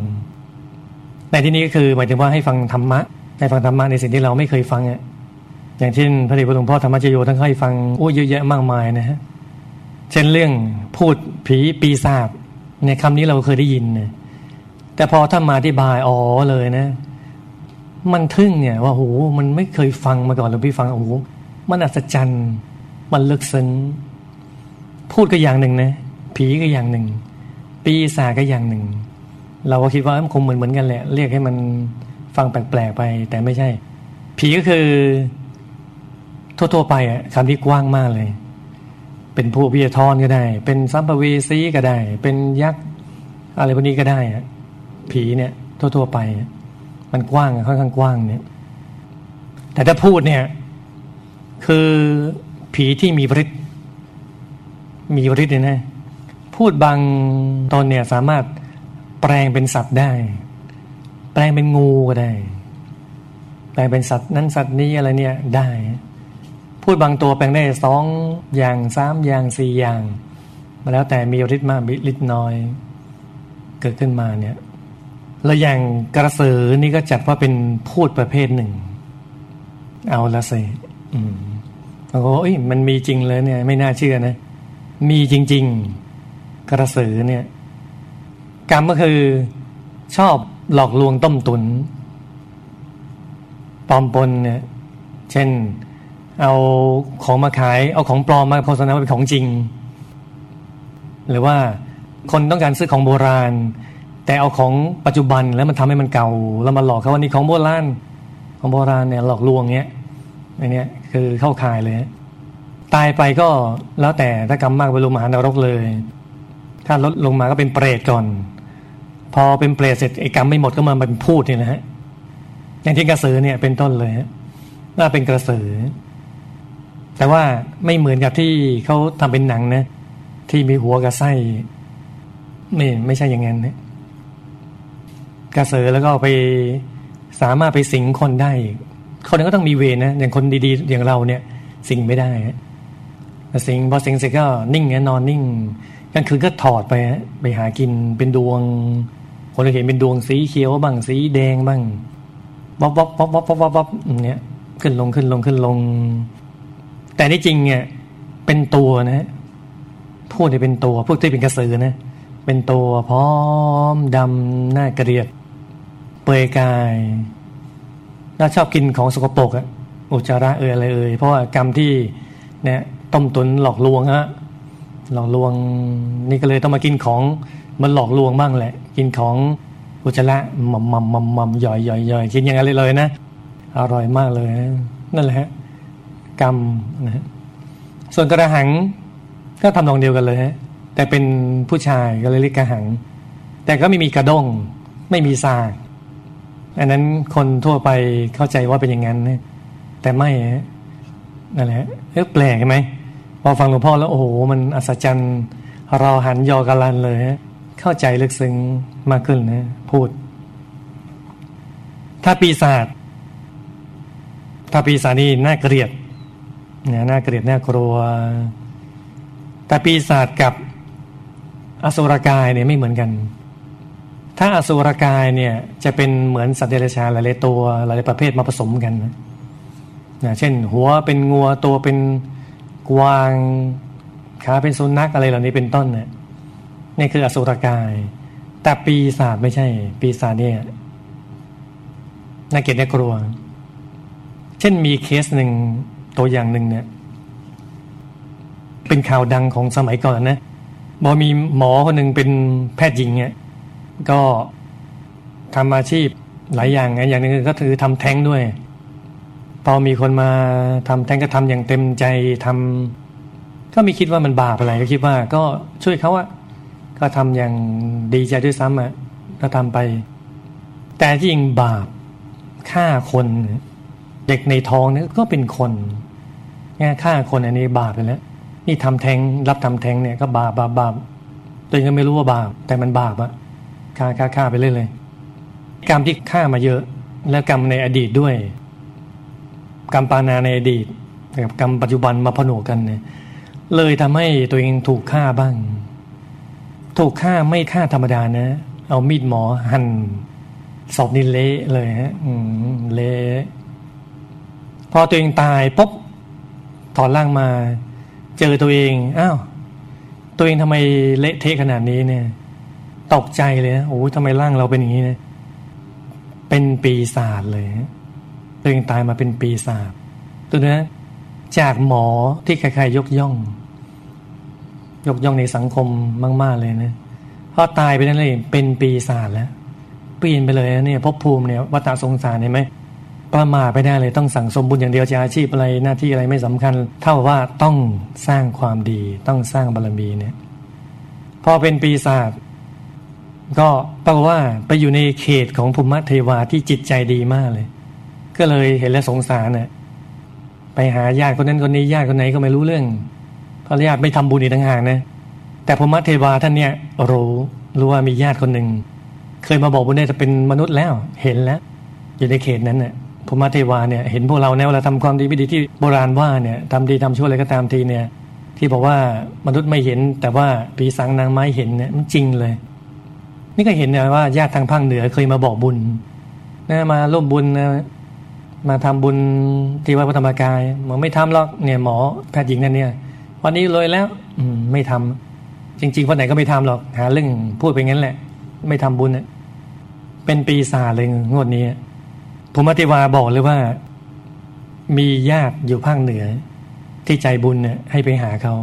ในที่นี้ก็คือหมายถึงว่าให้ฟังธรรมะให้ฟังธรรมะในสิ่งที่เราไม่เคยฟังอะอย่างเช่นพระเดชพระหลวงพ่อธรรมชโยท่านให้ฟังโอ้เยอะแยะมากมายนะฮะเช่นเรื่องพูดผีปีศาจในคำนี้เราเคยได้ยินนะแต่พอท่านมาอธิบายอ๋อเลยนะ มันทึ่งเนี่ยว่าโหมันไม่เคยฟังมาก่อนเลยพี่ฟังโอ้โหมันอัศจรรย์ มันลึกซึ้งพูดก็อย่างหนึ่งนะผีก็อย่างหนึ่ง ปีศาจก็อย่างหนึ่ง เราก็คิดว่ามันคงเหมือนเหมือนกันแหละ เรียกให้มันฟังแปลกๆไป แต่ไม่ใช่ ผีก็คือ ทั่วๆไปอะคำที่กว้างมากเลย เป็นผู้พิจทรก็ได้ เป็นสัมภเวสีก็ได้ เป็นยักษ์อะไรพวกนี้ก็ได้อะผีเนี่ย ทั่วๆไป มันกว้างค่อนข้างกว้างเนี่ย แต่ถ้าพูดเนี่ย คือผีที่มีฤทธิ์มีฤทธิ์เนี่ยนะพูดบางตอนเนี่ยสามารถแปลงเป็นสัตว์ได้ แปลงเป็นงูก็ได้ แปลงเป็นสัตว์นั้นสัตว์นี้อะไรเนี่ยได้ พูดบางตัวแปลงได้สองอย่างสามอย่างสี่อย่างมาแล้วแต่มีฤทธิ์มากฤทธิ์น้อย เกิดขึ้นมาเนี่ย แล้วอย่างกระสือนี่ก็จัดว่าเป็นพูดประเภทหนึ่ง เอาละสิอืมเขาบอกเอ้ยมันมีจริงเลยเนี่ย ไม่น่าเชื่อนะ มีจริง ๆ กระสือเนี่ย กรรมก็คือชอบหลอกลวงต้มตุนปลอมปนเนี่ย เช่น เอาของมาขาย เอาของปลอมมาโฆษณาว่าเป็นของจริง หรือว่าคนต้องการซื้อของโบราณ แต่เอาของปัจจุบันแล้วมันทำให้มันเก่าแล้วมาหลอกเขาว่านี่ของโบราณของโบราณเนี่ยหลอกลวงเงี้ยอันนี้คือเข้าข่ายเลย ตายไปก็แล้วแต่ถ้ากรรมมากไปลงมหานรกเลย ถ้าลดลงมาก็เป็นเปรตก่อน พอเป็นเปรตเสร็จไอ้กรรมไม่หมดก็มาเป็นพูดนี่นะฮะอย่างที่กระสือเนี่ยเป็นต้นเลยว่าเป็นกระสือ แต่ว่าไม่เหมือนกับที่เขาทำเป็นหนังนะที่มีหัวกับไส้ไม่ไม่ใช่อย่างนั้นนะ กระเสือแล้วก็ไปสามารถไปสิงคนได้คนนั้นก็ต้องมีเวรนะอย่างคนดีๆ อย่างเราเนี่ย สิงไม่ได้สิงพอสิงเสร็จก็นิ่งนะนอนนิ่งกลางคืนก็ถอดไปไปหากินเป็นดวง คนเราเห็นเป็นดวงสีเขียวบ้างสีแดงบ้างบ๊อบบ๊อบบ๊อบบ๊อบบ๊อบบ๊อบเนี่ยขึ้นลงขึ้นลงขึ้นลง แต่ที่จริงเนี่ยเป็นตัวนะพูดที่เป็นตัวพวกที่เป็นกระสือนะเป็นตัวพร้อมดำหน้าเกลียด เปยกายน่าชอบกินของสกปรกอะอุจจาระเอ่ยอะไรเอ่ยเพราะว่ากรรมที่เนี่ยต้มตุนหลอกลวงฮะหลอกลวงนี่ก็เลยต้องมากินของมันหลอกลวงบ้างแหละ กินของอุจจาระมัมมัมมัมมัมย่อยย่อยย่อยกินอย่างไรเลยนะอร่อยมากเลยนั่นแหละฮะกรรมนะฮะส่วนกระหังก็ทำนองเดียวกันเลยฮะแต่เป็นผู้ชายก็เลยเรียกกระหัง แต่ก็ไม่มีกระด้งไม่มีซาก อันนั้นคนทั่วไปเข้าใจว่าเป็นอย่างนั้นแต่ไม่นั่นแหละเออแปลกใช่ไหมพอฟังหลวงพ่อแล้วโอ้โหมันอัศจรรย์เราหันยอกรันเลยเข้าใจลึกซึ้งมากขึ้นนะพูด ถ้าปีศาจถ้าปีศาจนี่น่าเกลียดนะน่าเกลียดน่ากลัว แต่ปีศาจกับอสุรกายเนี่ยไม่เหมือนกัน ถ้าอสุรกายเนี่ยจะเป็นเหมือนสัตว์เดรัจฉานหลายๆตัวหลายๆประเภทมาผสมกันนะนะเช่น หัวเป็นงัวตัวเป็นกวางขาเป็นสุนัขอะไรเหล่านี้เป็นต้นเนี่ยนี่คืออสุรกาย แต่ปีศาจไม่ใช่ ปีศาจเนี่ยน่าเกลียดน่ากลัว เช่นมีเคสหนึ่งตัวอย่างหนึ่งเนี่ย เป็นข่าวดังของสมัยก่อนนะบอกมีหมอคนหนึ่งเป็นแพทย์หญิงเนี่ย ก็ทำอาชีพหลายอย่างไงอย่างหนึ่งก็คือทำแท้งด้วย พอมีคนมาทำแท้งก็ทำอย่างเต็มใจทำก็ไม่คิดว่ามันบาปอะไรก็คิดว่า ก็ช่วยเขาอะก็ทำอย่างดีใจด้วยซ้ำอะก็ทำไป แต่ที่จริงบาปฆ่าคน เด็กในท้องนี่ก็เป็นคนง่ฆ่าคนอันนี้บาปไปแล้วนี่ทำแท้งรับทำแท้งเนี่ยก็บาปบาปบาปตัวเองก็ไม่รู้ว่าบาปแต่มันบาปอะ ฆ่าฆ่าฆ่าไปเรื่อยเลยกรรมที่ฆ่ามาเยอะ แล้วกรรมในอดีตด้วย กรรมปานาในอดีตกับกรรมปัจจุบันมาผนวกกันเนี่ยเลยทำให้ตัวเองถูกฆ่าบ้าง ถูกฆ่าไม่ฆ่าธรรมดานะ เอามีดหมอหั่นศพนี่เละเลยฮะอืมเละพอตัวเองตายปุ๊บถอดร่างมา เจอตัวเองอ้าวตัวเองทำไมเละเทะขนาดนี้เนี่ย ตกใจเลยนะโอ้ยทำไมร่างเราเป็นอย่างนี้เนี่ยเป็นปีศาจเลยตัวเองตายมาเป็นปีศาจตัวนี้จากหมอที่ใครๆยกย่อง ยกย่องในสังคมมาก ๆ เลยนะพอตายไปนั่นเลยเป็นปีศาจแล้วเปลี่ยนไปเลยนะเนี่ยภพภูมิเนี่ยวัฏสงสารเห็นไหมประมาทไปได้เลยต้องสั่งสมบุญอย่างเดียวจะอาชีพอะไรหน้าที่อะไรไม่สำคัญ เท่าว่าต้องสร้างความดี ต้องสร้างบารมีเนี่ยพอเป็นปีศาจ ก็ปรากว่าไปอยู่ในเขตของภูมิเทวาที่จิตใจดีมากเลย ก็เลยเห็นแล้วสงสารเนี่ยไปหาญาติคนนั้นคนนี้ญาติคนไหนก็ไม่รู้เรื่องเพราะญาติไม่ทำบุญอีกต่างหากนะแต่ภูมิเทวาท่านเนี่ยรู้รู้ว่ามีญาติคนหนึ่งเคยมาบอกบุญได้จะเป็นมนุษย์แล้วเห็นแล้ว อยู่ในเขตนั้นเนี่ยภูมิเทวาเนี่ยเห็นพวกเราแนวเราทำความดีไม่ดีที่โบราณว่าเนี่ยทำดีทำชั่วอะไรก็ตามทีเนี่ย ที่บอกว่ามนุษย์ไม่เห็น แต่ว่าปีสังนางไม้เห็นเนี่ยมันจริงเลย นี่ก็เห็นนะว่าญาติทางภาคเหนือเคยมาบอกบุญนะมาร่วมบุญนะมาทำบุญที่วัดพระธรรมกายหมอไม่ทำหรอกเนี่ยหมอแพทย์หญิงนั่นเนี่ย วันนี้เลยแล้ว อืมไม่ทำจริงๆวันไหนก็ไม่ทำหรอกหาเรื่องพูดไปงั้นแหละ ไม่ทำบุญเนี่ยเป็นปีศาจเลยงวดนี้ภูมิเทวาบอกเลยว่า มีญาติอยู่ภาคเหนือ ที่ใจบุญเนี่ยให้ไปหาเขา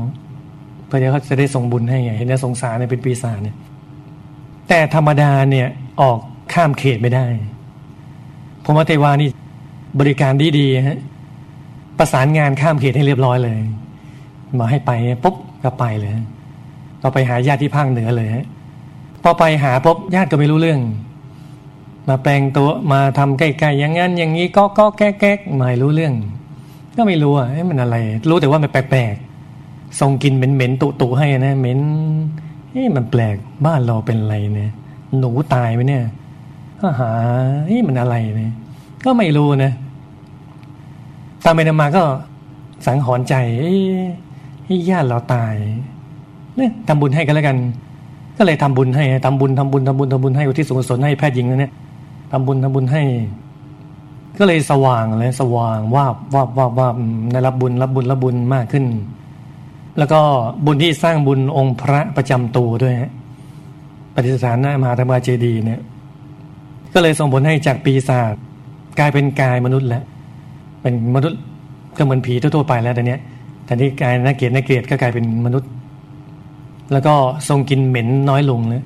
เพื่อเขาจะได้ส่งบุญให้ไงเห็นไหมสงสารเนี่ยเป็นปีศาจเนี่ย แต่ธรรมดาเนี่ยออกข้ามเขตไม่ได้ภูมิเทวานี่บริการดีๆฮะประสานงานข้ามเขตให้เรียบร้อยเลย มาให้ไปปุ๊บก็ไปเลยก็ไปหาญาติที่ภาคเหนือเลยฮะพอไปหาปุ๊บญาติก็ไม่รู้เรื่อง มาแปลงตัวมาทำใกล้ๆอย่างนั้นอย่างนี้ก็ก็แก๊กๆไม่รู้เรื่อง ก็ไม่รู้อะมันอะไร รู้แต่ว่ามันแปลกๆส่งกินเหม็นๆตุๆให้นะเหม็น เฮ้มันแปลกบ้านเราเป็นอะไรเนี่ย หนูตายไหมเนี่ยก็หาเฮ้มันอะไรเนี่ย ก็ไม่รู้นะตามไปนมาก็สังหรณ์ใจให้ญาติเราตายเนี่ยทำบุญให้กันแล้วกัน ก็เลยทำบุญให้ทำบุญทำบุญทำบุญทำบุญให้อุทิศส่วนกุศลให้แพทย์หญิงนั่นเนี่ยทำบุญทำบุญให้ ก็เลยสว่างเลยสว่างวาบวาบวาบวาบได้รับบุญรับบุญรับบุญมากขึ้น แล้วก็บุญที่สร้างบุญองค์พระประจำตัวด้วยฮะปฏิสถานหน้ามหาธรรมเจดีเนี่ย ก็เลยส่งผลให้จากปีศาจกลายเป็นกายมนุษย์แล้วเป็นมนุษย์ก็เหมือนผีทั่วๆไปแล้วแต่เนี้ยแต่ที่กายน่าเกลียดน่าเกลียดก็กลายเป็นมนุษย์ แล้วก็ทรงกินเหม็นน้อยลงเลย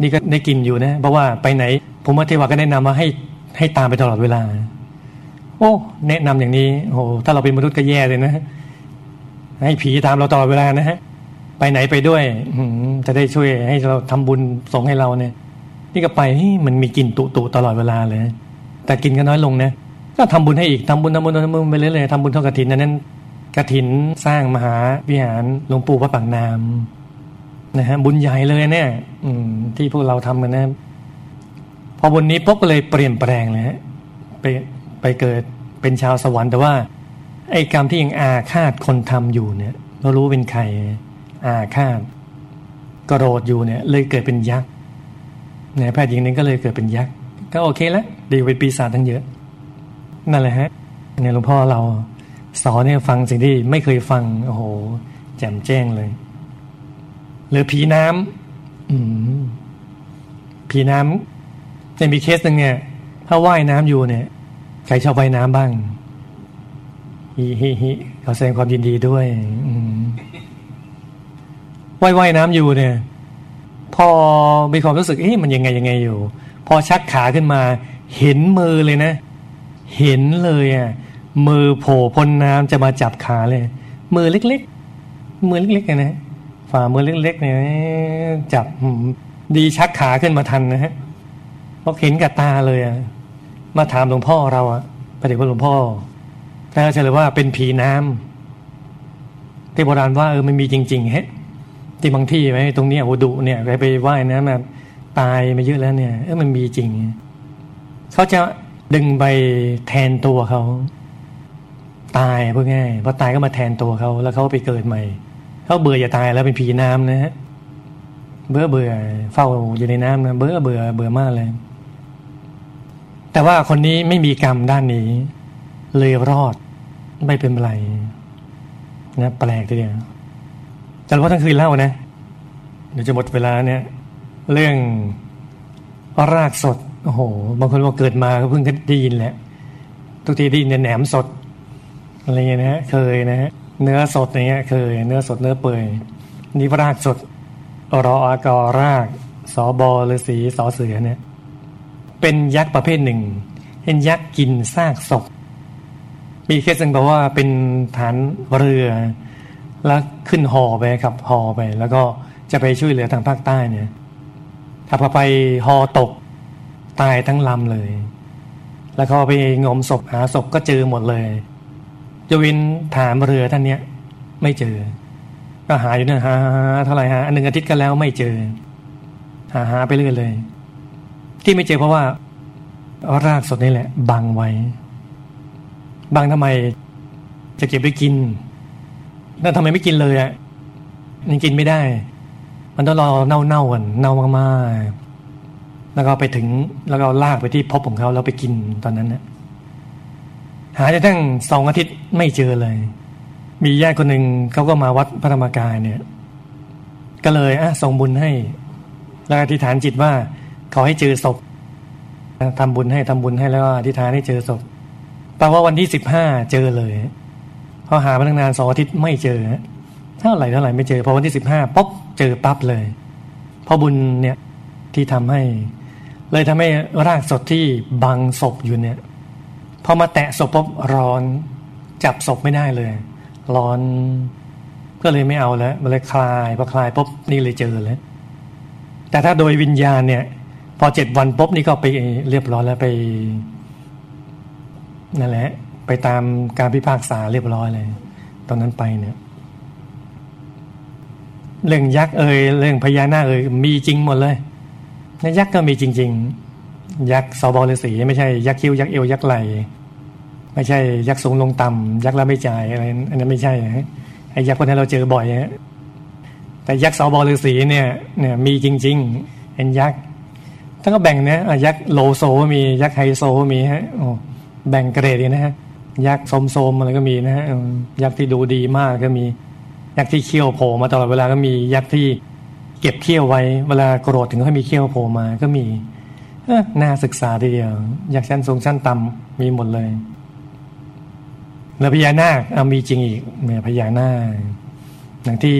นี่ก็ได้กินอยู่นะ เพราะว่าไปไหนผมว่าเทวาก็แนะนำว่าให้ให้ตามไปตลอดเวลา โอ้ แนะนำอย่างนี้โอ้ถ้าเราเป็นมนุษย์ก็แย่เลยนะ ให้ผีตามเราตลอดเวลานะฮะ ไปไหนไปด้วยจะได้ช่วยให้เราทำบุญส่งให้เราเนี่ย นี่ก็ไปมันมีกลิ่นตุตุตลอดเวลาเลย แต่กินก็น้อยลงนะก็ทำบุญให้อีกทำบุญทำบุญทำบุญไปเรื่อยๆทำบุญเท่ากระถินนั้นกระถินสร้างมหาวิหารหลวงปู่พระปังนามนะฮะบุญใหญ่เลยเนี่ยอืม ที่พวกเราทำกันนะพอบุญนี้ปุ๊บก็เลยเปลี่ยนแปลงเลยฮะไปไปเกิดเป็นชาวสวรรค์แต่ว่า ไอ้กรรมที่ยังอาฆาตคนทำอยู่เนี่ยเรารู้เป็นใครอาฆาตกโรธอยู่เนี่ยเลยเกิดเป็นยักษ์เนี่ยแพทย์หญิงนี้ก็เลยเกิดเป็นยักษ์ก็โอเคแล้วดีไปปีศาจทั้งเยอะ นั่นแหละฮะเนี่ยหลวงพ่อเราสอนเนี่ยฟังสิ่งที่ไม่เคยฟังโอ้โห แจ่มแจ้งเลยหรือผีน้ำอืมผีน้ำจะมีเคสหนึ่งเนี่ย ถ้าว่ายน้ำอยู่เนี่ย ใครชอบว่ายน้ำบ้าง ฮิฮิฮิขอแสดงความยินดีด้วยว่ายว่ายน้ำอยู่เนี่ย พอมีความรู้สึกเอ๊ะมันยังไงยังไงอยู่ พอชักขาขึ้นมา เห็นมือเลยนะ เห็นเลยอะมือโผล่พ้นน้ำจะมาจับขาเลย มือเล็ก ๆ มือเล็กๆนะฝ่ามือเล็กๆเนี่ยจับดีชักขาขึ้นมาทันนะฮะเพราะเห็นกับตาเลยอะมาถามหลวงพ่อเราอะปฏิบัติหลวงพ่อ ถ้าเฉลยว่าเป็นผีน้ำที่โบราณว่าเออมันมีจริงๆเฮ้ที่บางที่ไหมตรงนี้อุดุเนี่ยไปไปไหว้นะแบบตายมาเยอะแล้วเนี่ย เออมันมีจริง เขาจะดึงไปแทนตัวเขา ตายพูดง่ายพอตายก็มาแทนตัวเขาแล้วเขาไปเกิดใหม่เขาเบื่อจะตายแล้วเป็นผีน้ำนะฮะเบื่อเบื่อเฝ้าอยู่ในน้ำนะเบื่อเบื่อเบื่อมากเลย แต่ว่าคนนี้ไม่มีกรรมด้านนี้ เลยรอด ไม่เป็นไรนะแปลกทีเดียวจันว่าทั้งคืนเล่านะเดี๋ยวจะหมดเวลาเนี่ยเรื่องรากสดโอ้โหบางคนว่าเกิดมาก็เพิ่งได้ยินแหละทุกทีได้ยินแหนมสดอะไรเงี้ยนะฮะเคยนะฮะเนื้อสดอย่างเงี้ยเคยเนื้อสดเนื้อเปื่อยนี่รากสดรออากอรากสอบอหรือสีสอเสือเนี่ยเป็นยักษ์ประเภทหนึ่งเห็นยักษ์กินซากศพ มีเคสหนึ่งบอกว่าเป็นฐานเรือ แล้วขึ้นหอไปครับหอไป แล้วก็จะไปช่วยเหลือทางภาคใต้เนี่ยถ้าพอไปหอตกตายทั้งลำเลย แล้วก็ไปงมศพหาศพก็เจอหมดเลยจวินถามเรือท่านเนี้ยไม่เจอ ก็หาอยู่เนี่ยหาเท่าไหร่หาอันหนึ่งอาทิตย์กันแล้วไม่เจอ หาหาไปเรื่อยเลย ที่ไม่เจอเพราะว่ารากสดนี่แหละ บังไว้ บังทำไมจะเก็บไปกินแล้วทำไมไม่กินเลยอะยังกินไม่ได้ มันต้องรอเน่าเน่ากันเน่ามากๆ แล้วก็ไปถึงแล้วก็ลากไปที่พบของเขาแล้วไปกินตอนนั้นนะหาจนทั้งสองอาทิตย์ไม่เจอเลย มีญาติคนหนึ่งเขาก็มาวัดพระธรรมกายเนี่ย ก็เลยอะส่งบุญให้ แล้วอธิษฐานจิตว่าขอให้เจอศพทำบุญให้ทำบุญให้แล้วก็อธิษฐานให้เจอศพ แปลว่าวันที่สิบห้าเจอเลยพอหามาตั้งนานสองอาทิตย์ไม่เจอเท่าไหร่เท่าไหร่ไม่เจอพอวันที่สิบห้าป๊บเจอปั๊บเลยพราะบุญเนี่ยที่ทำให้ เลยทำให้รากสดที่บังศพอยู่เนี่ยพอมาแตะศพปุ๊บร้อน จับศพไม่ได้เลย ร้อน ก็เลยไม่เอาแล้วมันเลยคลายพอคลายปุ๊บนี่เลยเจอเลยแต่ถ้าโดยวิญญาณเนี่ย พอเจ็ดวันปุ๊บนี่ก็ไปเรียบร้อยแล้วไป นั่นแหละ ไปตามการพิพากษาเรียบร้อยเลย ตอนนั้นไปเนี่ย เรื่องยักษ์เอ่ยเรื่องพญานาคเอ่ยมีจริงหมดเลยในยักษ์ก็มีจริง ๆ ยักษ์สบอฤาษีไม่ใช่ยักษ์คิ้วยักษ์เอวยักษ์ไหลไม่ใช่ ยักษ์สูงลงต่ำยักษ์แล้วไม่จ่ายอะไรอันนั้นไม่ใช่ไอ้ยักษ์คนนั้นเราเจอบ่อยฮะแต่ยักษ์สบอฤาษีเนี่ยเนี่ย มีจริง ๆ เป็นยักษ์ท่านก็แบ่งนะยักษ์โลโซมียักษ์ไฮโซมีฮะโอ้ แบ่งเกรดนะฮะ ยักษ์สมโสมอะไรก็มีนะฮะยักษ์ที่ดูดีมากก็มี ยักษ์ที่เขี้ยวโผล่มาตลอดเวลาก็มียักษ์ที่เก็บเขี้ยวไว้ เวลาโกรธถึงก็มีเขี้ยวโผล่มาก็มีน่าศึกษาทีเดียวยากษ์ชั้นสูงชั้นต่ำมีหมดเลย แล้วพญานาคเอามีจริงอีกเนี่ยพญานาคอย่างที่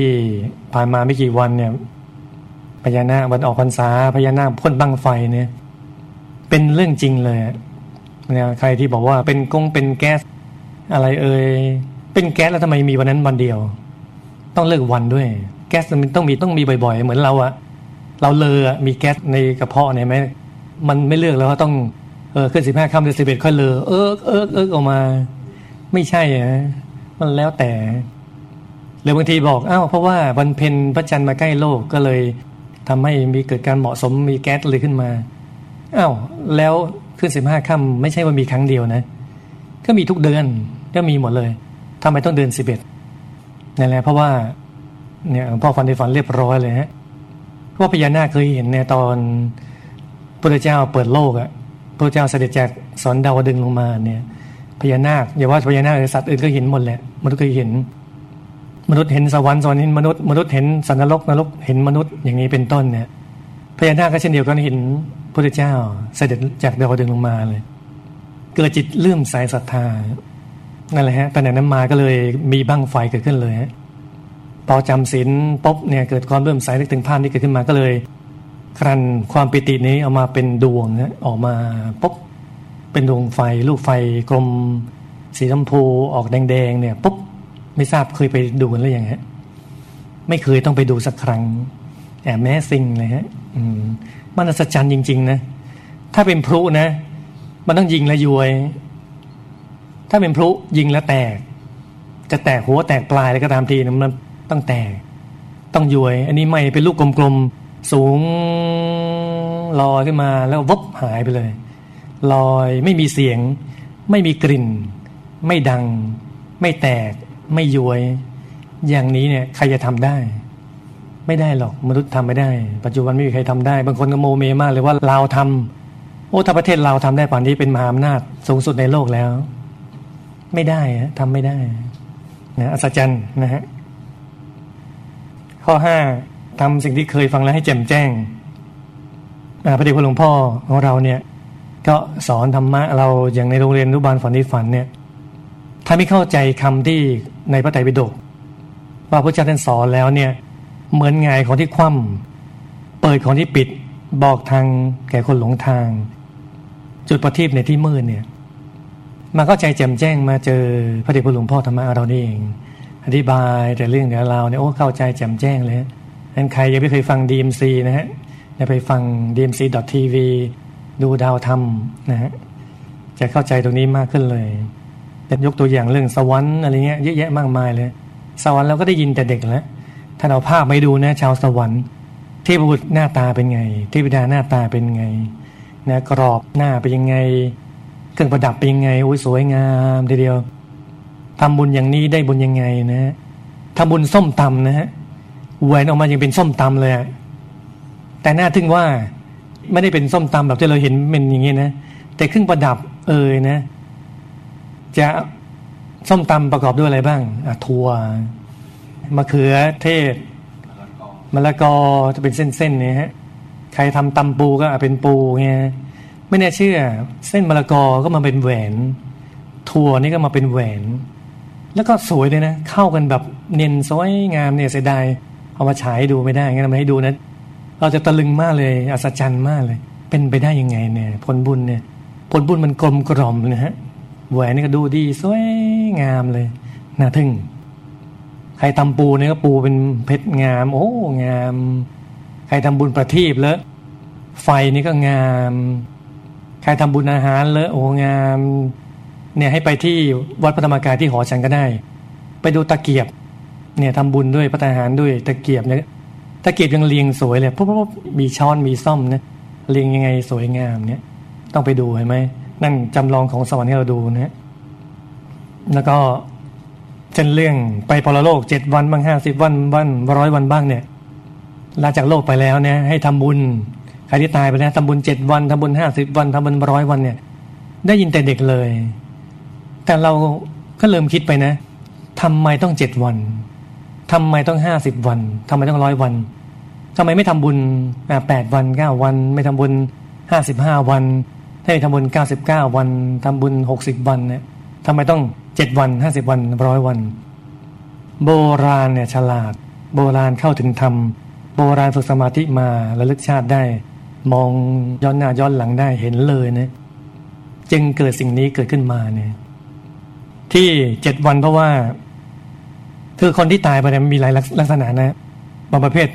ผ่านมาไม่กี่วันเนี่ยพญานาควันออกพรรษาพญานาคพ่นบังไฟเนี่ย เป็นเรื่องจริงเลย นี่ยใครที่บอกว่าเป็นกงเป็นแก๊สอะไรเอ่ยเป็นแก๊สแล้วทำไมมีวันนั้นวันเดียว ต้องเลิกวันด้วย แก๊สมันต้องมีต้องมีบ่อย ๆ เหมือนเราอะเราเลอมีแก๊สในกระเพาะเนี่ยไหมมันไม่เลือกแล้วว่าต้องเออขึ้นสิบห้าค่ำเดือนสิบเอ็ดค่อยเลอเออเออเออออกมา ไม่ใช่อะมันแล้วแต่หรือบางทีบอกอ้าวเพราะว่าวันเพ็ญพระจันทร์มาใกล้โลกก็เลยทำให้มีเกิดการเหมาะสมมีแก๊สเลยขึ้นมาอ้าวแล้ว ขึ้นสิบห้าค่ำไม่ใช่ว่ามีครั้งเดียวนะ ก็มีทุกเดือนก็มีหมดเลยทำไมต้องเดือนสิบเอ็ดนั่นแหละเพราะว่าเนี่ยพ่อฟันในฝันเรียบร้อยเลยฮะว่าพญานาคเคยเห็นในตอนพระเจ้าเปิดโลกอะพระเจ้าเสด็จจากสอนดาวดึงลงมาเนี่ยพญานาคอย่าว่าพญานาคสัตว์อื่นก็เห็นหมดแหละมนุษย์ก็เห็น มนุษย์เห็นสวรรค์สวรรค์เห็นมนุษย์มนุษย์เห็นสันนรกนรกเห็นมนุษย์อย่างนี้เป็นต้นเนี่ยพญานาคก็เช่นเดียวกันเห็น พระเจ้าเสด็จจากดาวดึงลงมาเลย เกิดจิตเลื่อมใสศรัทธานั่นแหละฮะต่ไหนนั้นมาก็เลยมีบั้งไฟเกิดขึ้นเลยฮะพอจำศีลปุ๊บเนี่ยเกิดความเลื่อมใสนึกถึงภาพนี้เกิดขึ้นมาก็เลยครันความปิตินี้เอามาเป็นดวงนะออกมาปุ๊บเป็นดวงไฟลูกไฟกลม สีชมพูออกแดงๆเนี่ยปุ๊บไม่ทราบเคยไปดูกันหรือยังฮะไม่เคยต้องไปดูสักครั้ง แอบแม้สิ่งเลยฮะมันอัศจรรย์จริง ๆ นะ ถ้าเป็นพลุนะ มันต้องยิงและยวย ถ้าเป็นพลุยิงแล้วแตก จะแตกหัวแตกปลายอะไรก็ตามทีนะมันต้องแตก ต้องยวย อันนี้ไม่เป็นลูกกลมๆ สูงลอยขึ้นมาแล้ววบหายไปเลย ลอยไม่มีเสียง ไม่มีกลิ่น ไม่ดัง ไม่แตก ไม่ยวย อย่างนี้เนี่ยใครจะทำได้ ไม่ได้หรอกมนุษย์ทำไม่ได้ ปัจจุบันไม่มีใครทำได้ บางคนก็โมเมมากเลยว่าเราทำโอ้ถ้าประเทศเราทำได้ป่านนี้เป็นมหาอำนาจสูงสุดในโลกแล้ว ไม่ได้ทำไม่ได้นะอัศจรรย์นะฮะข้อห้าทำสิ่งที่เคยฟังแล้วให้แจ่มแจ้งพระเดชพระหลวงพ่อของเราเนี่ย ก็สอนธรรมะเราอย่างในโรงเรียนรุบาลฝันที่ฝันเนี่ย ถ้าไม่เข้าใจคำที่ในพระไตรปิฎกว่าพระเจ้าท่านสอนแล้วเนี่ย เหมือนไงของที่คว่ำเปิดของที่ปิด บอกทางแก่คนหลงทาง จุดประทีปในที่มืดเนี่ยมาเข้าใจแจ่มแจ้งมาเจอพระเดชพระหลวงพ่อธรรมะเรานี่เอง อธิบายแต่เรื่องเดี๋ยวเราเนี่ยโอ้เข้าใจแจ่มแจ้งเลยนั้นใครยังไม่เคยฟัง DMC นะฮะไปฟัง dmc.tv ดูดาวธรรมนะฮะจะเข้าใจตรงนี้มากขึ้นเลยจะยกตัวอย่างเรื่องสวรรค์อะไรเงี้ยเยอะแยะมากมายเลย สวรรค์เราก็ได้ยินแต่เด็กแล้ว ถ้าเราภาพไปดูนะชาวสวรรค์เทพบุตรหน้าตาเป็นไงเทพดาหน้าตาเป็นไงนะกรอบหน้าเป็นยังไง เครื่องประดับเป็นยังไงโอ้ยสวยงามทีเดียวทำบุญอย่างนี้ได้บุญยังไงนะทำบุญส้มตำนะฮะแหวนออกมายังเป็นส้มตำเลยแต่น่าทึ่งว่าไม่ได้เป็นส้มตำแบบที่เราเห็นเป็นอย่างนี้นะแต่เครื่องประดับเอ่ยนะ จะส้มตำประกอบด้วยอะไรบ้างอะถั่ว มะเขือเทศมะละกอจะเป็นเส้นๆเนี่ยฮะใครทำตำปูก็เป็นปูเงี้ยไม่แน่เชื่อ เส้นมะละกอก็มาเป็นแหวน ถั่วนี่ก็มาเป็นแหวน แล้วก็สวยเลยนะ เข้ากันแบบเนียนสวยงามเนี่ยเสียดายเอามาฉายดูไม่ได้งั้นทำให้ดูนะเราจะตะลึงมากเลย อัศจรรย์มากเลย เป็นไปได้ยังไงเนี่ยผลบุญเนี่ยผลบุญมันกลมกล่อมนะฮะแหวนนี่ก็ดูดีสวยงามเลยน่าทึ่ง ใครทำปูเนี่ยก็ปูเป็นเพชรงาม โอ้ งาม ใครทำบุญประทีปแล้วไฟนี่ก็งาม ใครทำบุญอาหารแล้วโอ้งาม เนี่ยให้ไปที่วัดพระธรรมกายที่หอฉันก็ได้ ไปดูตะเกียบ เนี่ยทำบุญด้วยพระทหารด้วยตะเกียบเนี่ยตะเกียบยังเรียงสวยเลยปุ๊บปุ๊บมีช้อนมีซ่อมนะเรียงยังไงสวยงามเนี่ย ต้องไปดูเห็นไหมนั่นจำลองของสวรรค์ให้เราดูนะแล้วก็ เช่นเรื่องไปพรโลกเจ็ดวันบ้างห้าสิบวันวันร้อยวันบ้างเนี่ยลาจากโลกไปแล้วเนี่ยให้ทำบุญใครที่ตายไปแล้วทำบุญเจ็ดวันทำบุญห้าสิบวันทำบุญร้อยวันเนี่ย ได้ยินแต่เด็กเลย แต่เราก็เริ่มคิดไปนะทำไมต้องเจ็ดวันทำไมต้องห้าสิบวันทำไมต้องร้อยวันทำไมไม่ทำบุญแปดวันเก้าวัน ไม่ทำบุญห้าสิบห้าวันให้ทำบุญเก้าสิบเก้าวันทำบุญหกสิบวันเนี่ยทำไมต้อง เจ็ดวันห้าสิบวันร้อยวัน โบราณเนี่ยฉลาด โบราณเข้าถึงธรรม โบราณฝึกสมาธิมาระลึกชาติได้ มองย้อนหน้าย้อนหลังได้เห็นเลยนะจึงเกิดสิ่งนี้เกิดขึ้นมาเนี่ยที่เจ็ดวันเพราะว่าคือคนที่ตายไปเนี่ยมีหลายลักษณะนะบางประเภท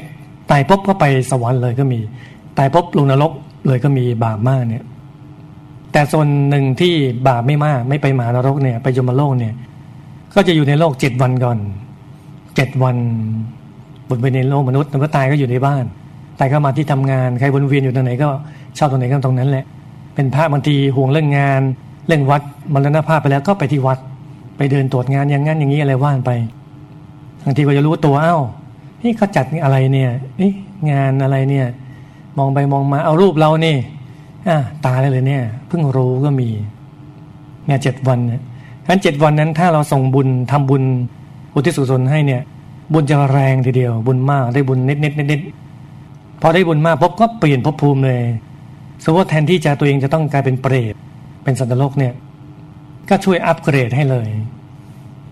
ตายปุ๊บก็ไปสวรรค์เลยก็มี ตายปุ๊บลงนรกเลยก็มีบาปมากเนี่ย แต่ส่วนหนึ่งที่บาปไม่มาก ไม่ไปหมานรกเนี่ย ไปยมโลกเนี่ย ก็จะอยู่ในโลกเจ็ดวันก่อนเจ็ดวันบนไปในโลกมนุษย์แล้วก็ตายก็อยู่ในบ้านตายก็มาที่ทำงานใครวนเวียนอยู่ตรงไหนก็ชอบตรงไหนก็ตรงนั้นแหละ เป็นพระบางทีห่วงเรื่องงาน เรื่องวัดมรณภาพไปแล้วก็ไปที่วัด ไปเดินตรวจงานอย่างนั้นอย่างนี้อะไรว่านไปบางทีก็จะรู้ตัวเอ้านี่เขาจัดอะไรเนี่ยงานอะไรเนี่ย มองไปมองมาเอารูปเรานี่ ตายเลยเนี่ยเพิ่งรู้ก็มีเนี่ยเจ็ดวันเนี่ยงั้นเจ็ดวันนั้นถ้าเราส่งบุญทำบุญอุทิศสุศลให้เนี่ย บุญจะแรงทีเดียว บุญมากได้บุญนิดนิดนิดนิดพอได้บุญมากพบก็เปลี่ยนภพภูมิเลยสมมติแทนที่จะตัวเองจะต้องกลายเป็นเปรตเป็นสัตว์โลกเนี่ย ก็ช่วยอัปเกรดให้เลย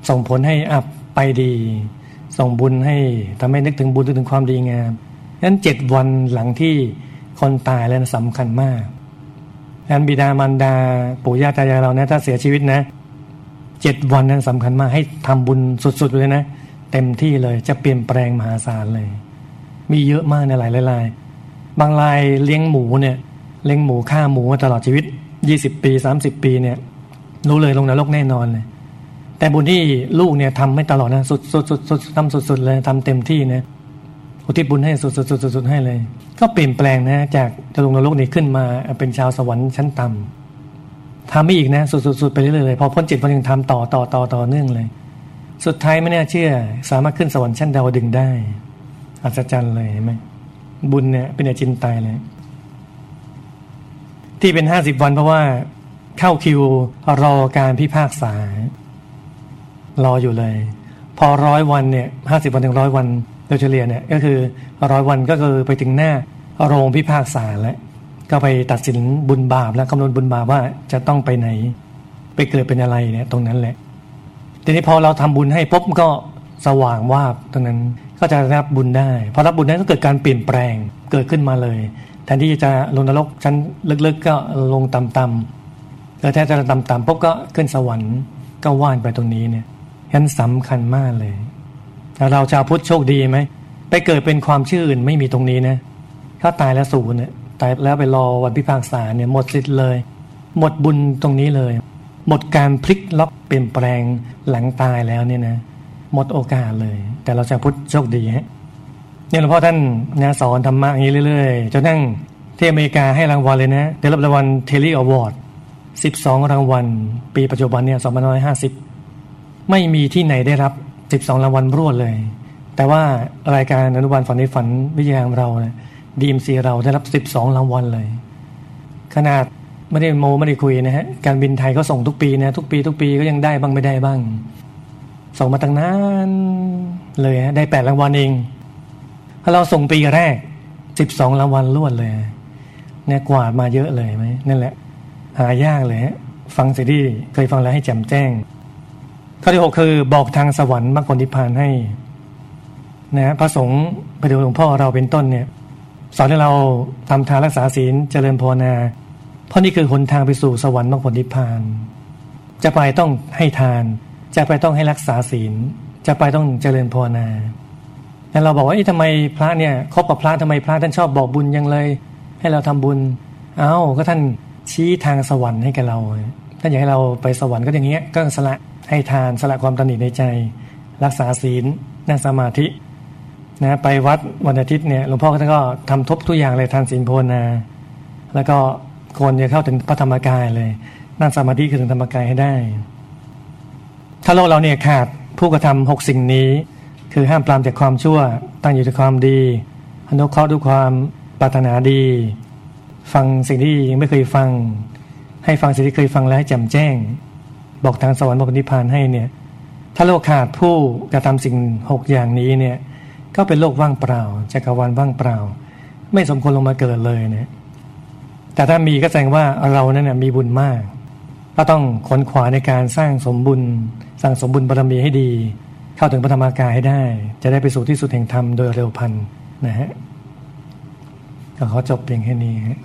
ส่งผลให้อัพไปดี ส่งบุญให้ทำให้นึกถึงบุญนึกถึงความดีงามนั้นเจ็ดวันหลังที่คนตายแล้วสำคัญมาก นั้นบิดามารดาปู่ย่าตายายเรานะถ้าเสียชีวิตนะเจ็ดวันนั้นสำคัญมากให้ทำบุญสุดๆเลยนะ เต็มที่เลยจะเปลี่ยนแปลงมหาศาลเลย มีเยอะมากในหลายรายบางรายเลี้ยงหมูเนี่ย เลี้ยงหมูฆ่าหมูมาตลอดชีวิตยี่สิบปีสามสิบปีเนี่ย รู้เลยลงนรกแน่นอนเลย แต่บุญที่ลูกเนี่ยทำไม่ตลอดนะสุดสุดสุดสุดทำสุดสุดเลยทำเต็มที่นะอุทิศบุญให้สุดสุดสุดสุดสุดให้เลย ก็เปลี่ยนแปลงนะจากจะลงนรกนี่ขึ้นมาเป็นชาวสวรรค์ชั้นต่ำทำไม่อีกนะสุดสุดสุดไปเรื่อยๆพอพ้นจิตพอยังทำต่อต่อต่อต่อเนื่องเลย สุดท้ายไม่น่าเชื่อ สามารถขึ้นสวรรค์ชั้นดาวดึงได้ อัศจรรย์เลยเห็นไหมบุญเนี่ยเป็นอาจินตายเลย ที่เป็นห้าสิบวันเพราะว่าเข้าคิวรอการพิพากษารออยู่เลย พอร้อยวันเนี่ยห้าสิบวันถึงร้อยวัน ดยเฉลี่ยเนี่ยก็คือร้อยวันก็คือไปถึงหน้าโรงพิพากษาแล้วก็ไปตัดสินบุญบาปแล้วคำนวณบุญบาปว่าจะต้องไปไหน ไปเกิดเป็นอะไรเนี่ยตรงนั้นแหละทีนี้พอเราทำบุญให้ปุ๊บก็สว่างวาบตรงนั้นก็จะรับบุญได้พอรับบุญได้ก็เกิดการเปลี่ยนแปลงเกิดขึ้นมาเลย แทนที่จะลงนรกชั้นลึกๆก็ลงต่ำๆแล้วถ้าจะต่ำๆปุ๊บก็ขึ้นสวรรค์ก็ว่านไปตรงนี้เนี่ยฉะนั้นสำคัญมากเลย เราชาวพุทธโชคดีไหมไปเกิดเป็นความชื่ออื่นไม่มีตรงนี้นะถ้าตายแล้วสูญเนี่ยตายแล้วไปรอวันพิพากษาเนี่ยหมดสิทธิ์เลย หมดบุญตรงนี้เลย หมดการพลิกล็อกเปลี่ยนแปลงหลังตายแล้วเนี่ยนะหมดโอกาสเลย แต่เราชาวพุทธโชคดีฮะเนี่ยหลวงพ่อท่านนะสอนธรรมะอย่างนี้เรื่อยๆจนนั่งที่อเมริกาให้รางวัลเลยนะได้รับรางวัลเทเลอวอร์ด12 รางวัล ปีปัจจุบันเนี่ย2550 ไม่มีที่ไหนได้รับ 12รางวัลรวดเลย แต่ว่ารายการอนุบาลฝันในฝันวิทยาของเราเนี่ยดีมซีเราได้รับ12รางวัลเลย ขนาดไม่ได้โมไม่ได้คุยนะฮะการบินไทยก็ส่งทุกปีนะทุกปี ทุกปีก็ยังได้บ้างไม่ได้บ้าง ส่งมาตั้งนานเลยฮะได้แปดรางวัลเองถ้าเราส่งปีแรกสิบสองรางวัลรวดเลยเนี่ยกวาดมาเยอะเลยไหมนั่นแหละ หายากเลยฮะฟังสิที่เคยฟังแล้วให้แจ่มแจ้ง ข้อที่หกคือบอกทางสวรรค์มรรคผลนิพพานให้นะพระสงฆ์ไปดูหลวงพ่อเราเป็นต้นเนี่ย สอนให้เราทำทานรักษาศีลเจริญภาวนา เพราะนี่คือหนทางไปสู่สวรรค์มรรคผลนิพพาน จะไปต้องให้ทาน จะไปต้องให้รักษาศีล จะไปต้องเจริญภาวนาแล้วเราบอกว่าทำไมพระเนี่ยคบกับพระทำไมพระท่านชอบบอกบุญยังเลย ให้เราทำบุญ เอา้าก็ท่านชี้ทางสวรรค์ให้กับเราท่านอยากให้เราไปสวรรค์ก็อย่างเงี้ยก็สละ ให้ทานสละความตนีในใจ รักษาศีลนั่งสมาธินะไปวัดวันอาทิตย์เนี่ยหลวงพ่อท่านก็ทำทบทุกอย่างเลยทานศีลภาวนา แล้วก็คนจะเข้าถึงพระธรรมกายเลย นั่งสมาธิคือถึงธรรมกายให้ได้ ถ้าโลกเราเนี่ยขาดผู้กระทำหกสิ่งนี้ คือห้ามปรามจากความชั่ว ตั้งอยู่ในความดีอนุเคราะห์ด้วยความปรารถนาดี ฟังสิ่งที่ยังไม่เคยฟัง ให้ฟังสิ่งที่เคยฟังแล้วให้แจ่มแจ้ง บอกทางสวรรค์บอกนิพพานให้เนี่ย ถ้าโลกขาดผู้กระทำสิ่งหกอย่างนี้เนี่ย ก็เป็นโลกว่างเปล่าจักรวาลว่างเปล่า ไม่สมควรลงมาเกิดเลยเนี่ย แต่ถ้ามีก็แสดงว่าเรานั้นมีบุญมาก ก็ต้องขนขวาในการสร้างสมบุญสร้างสมบุญบารมีให้ดี เข้าถึงพระธรรมกายให้ได้ จะได้ไปสู่ที่สุดแห่งธรรมโดยเร็วพันนะฮะก็ขอจบเพียงแค่นี้ฮะ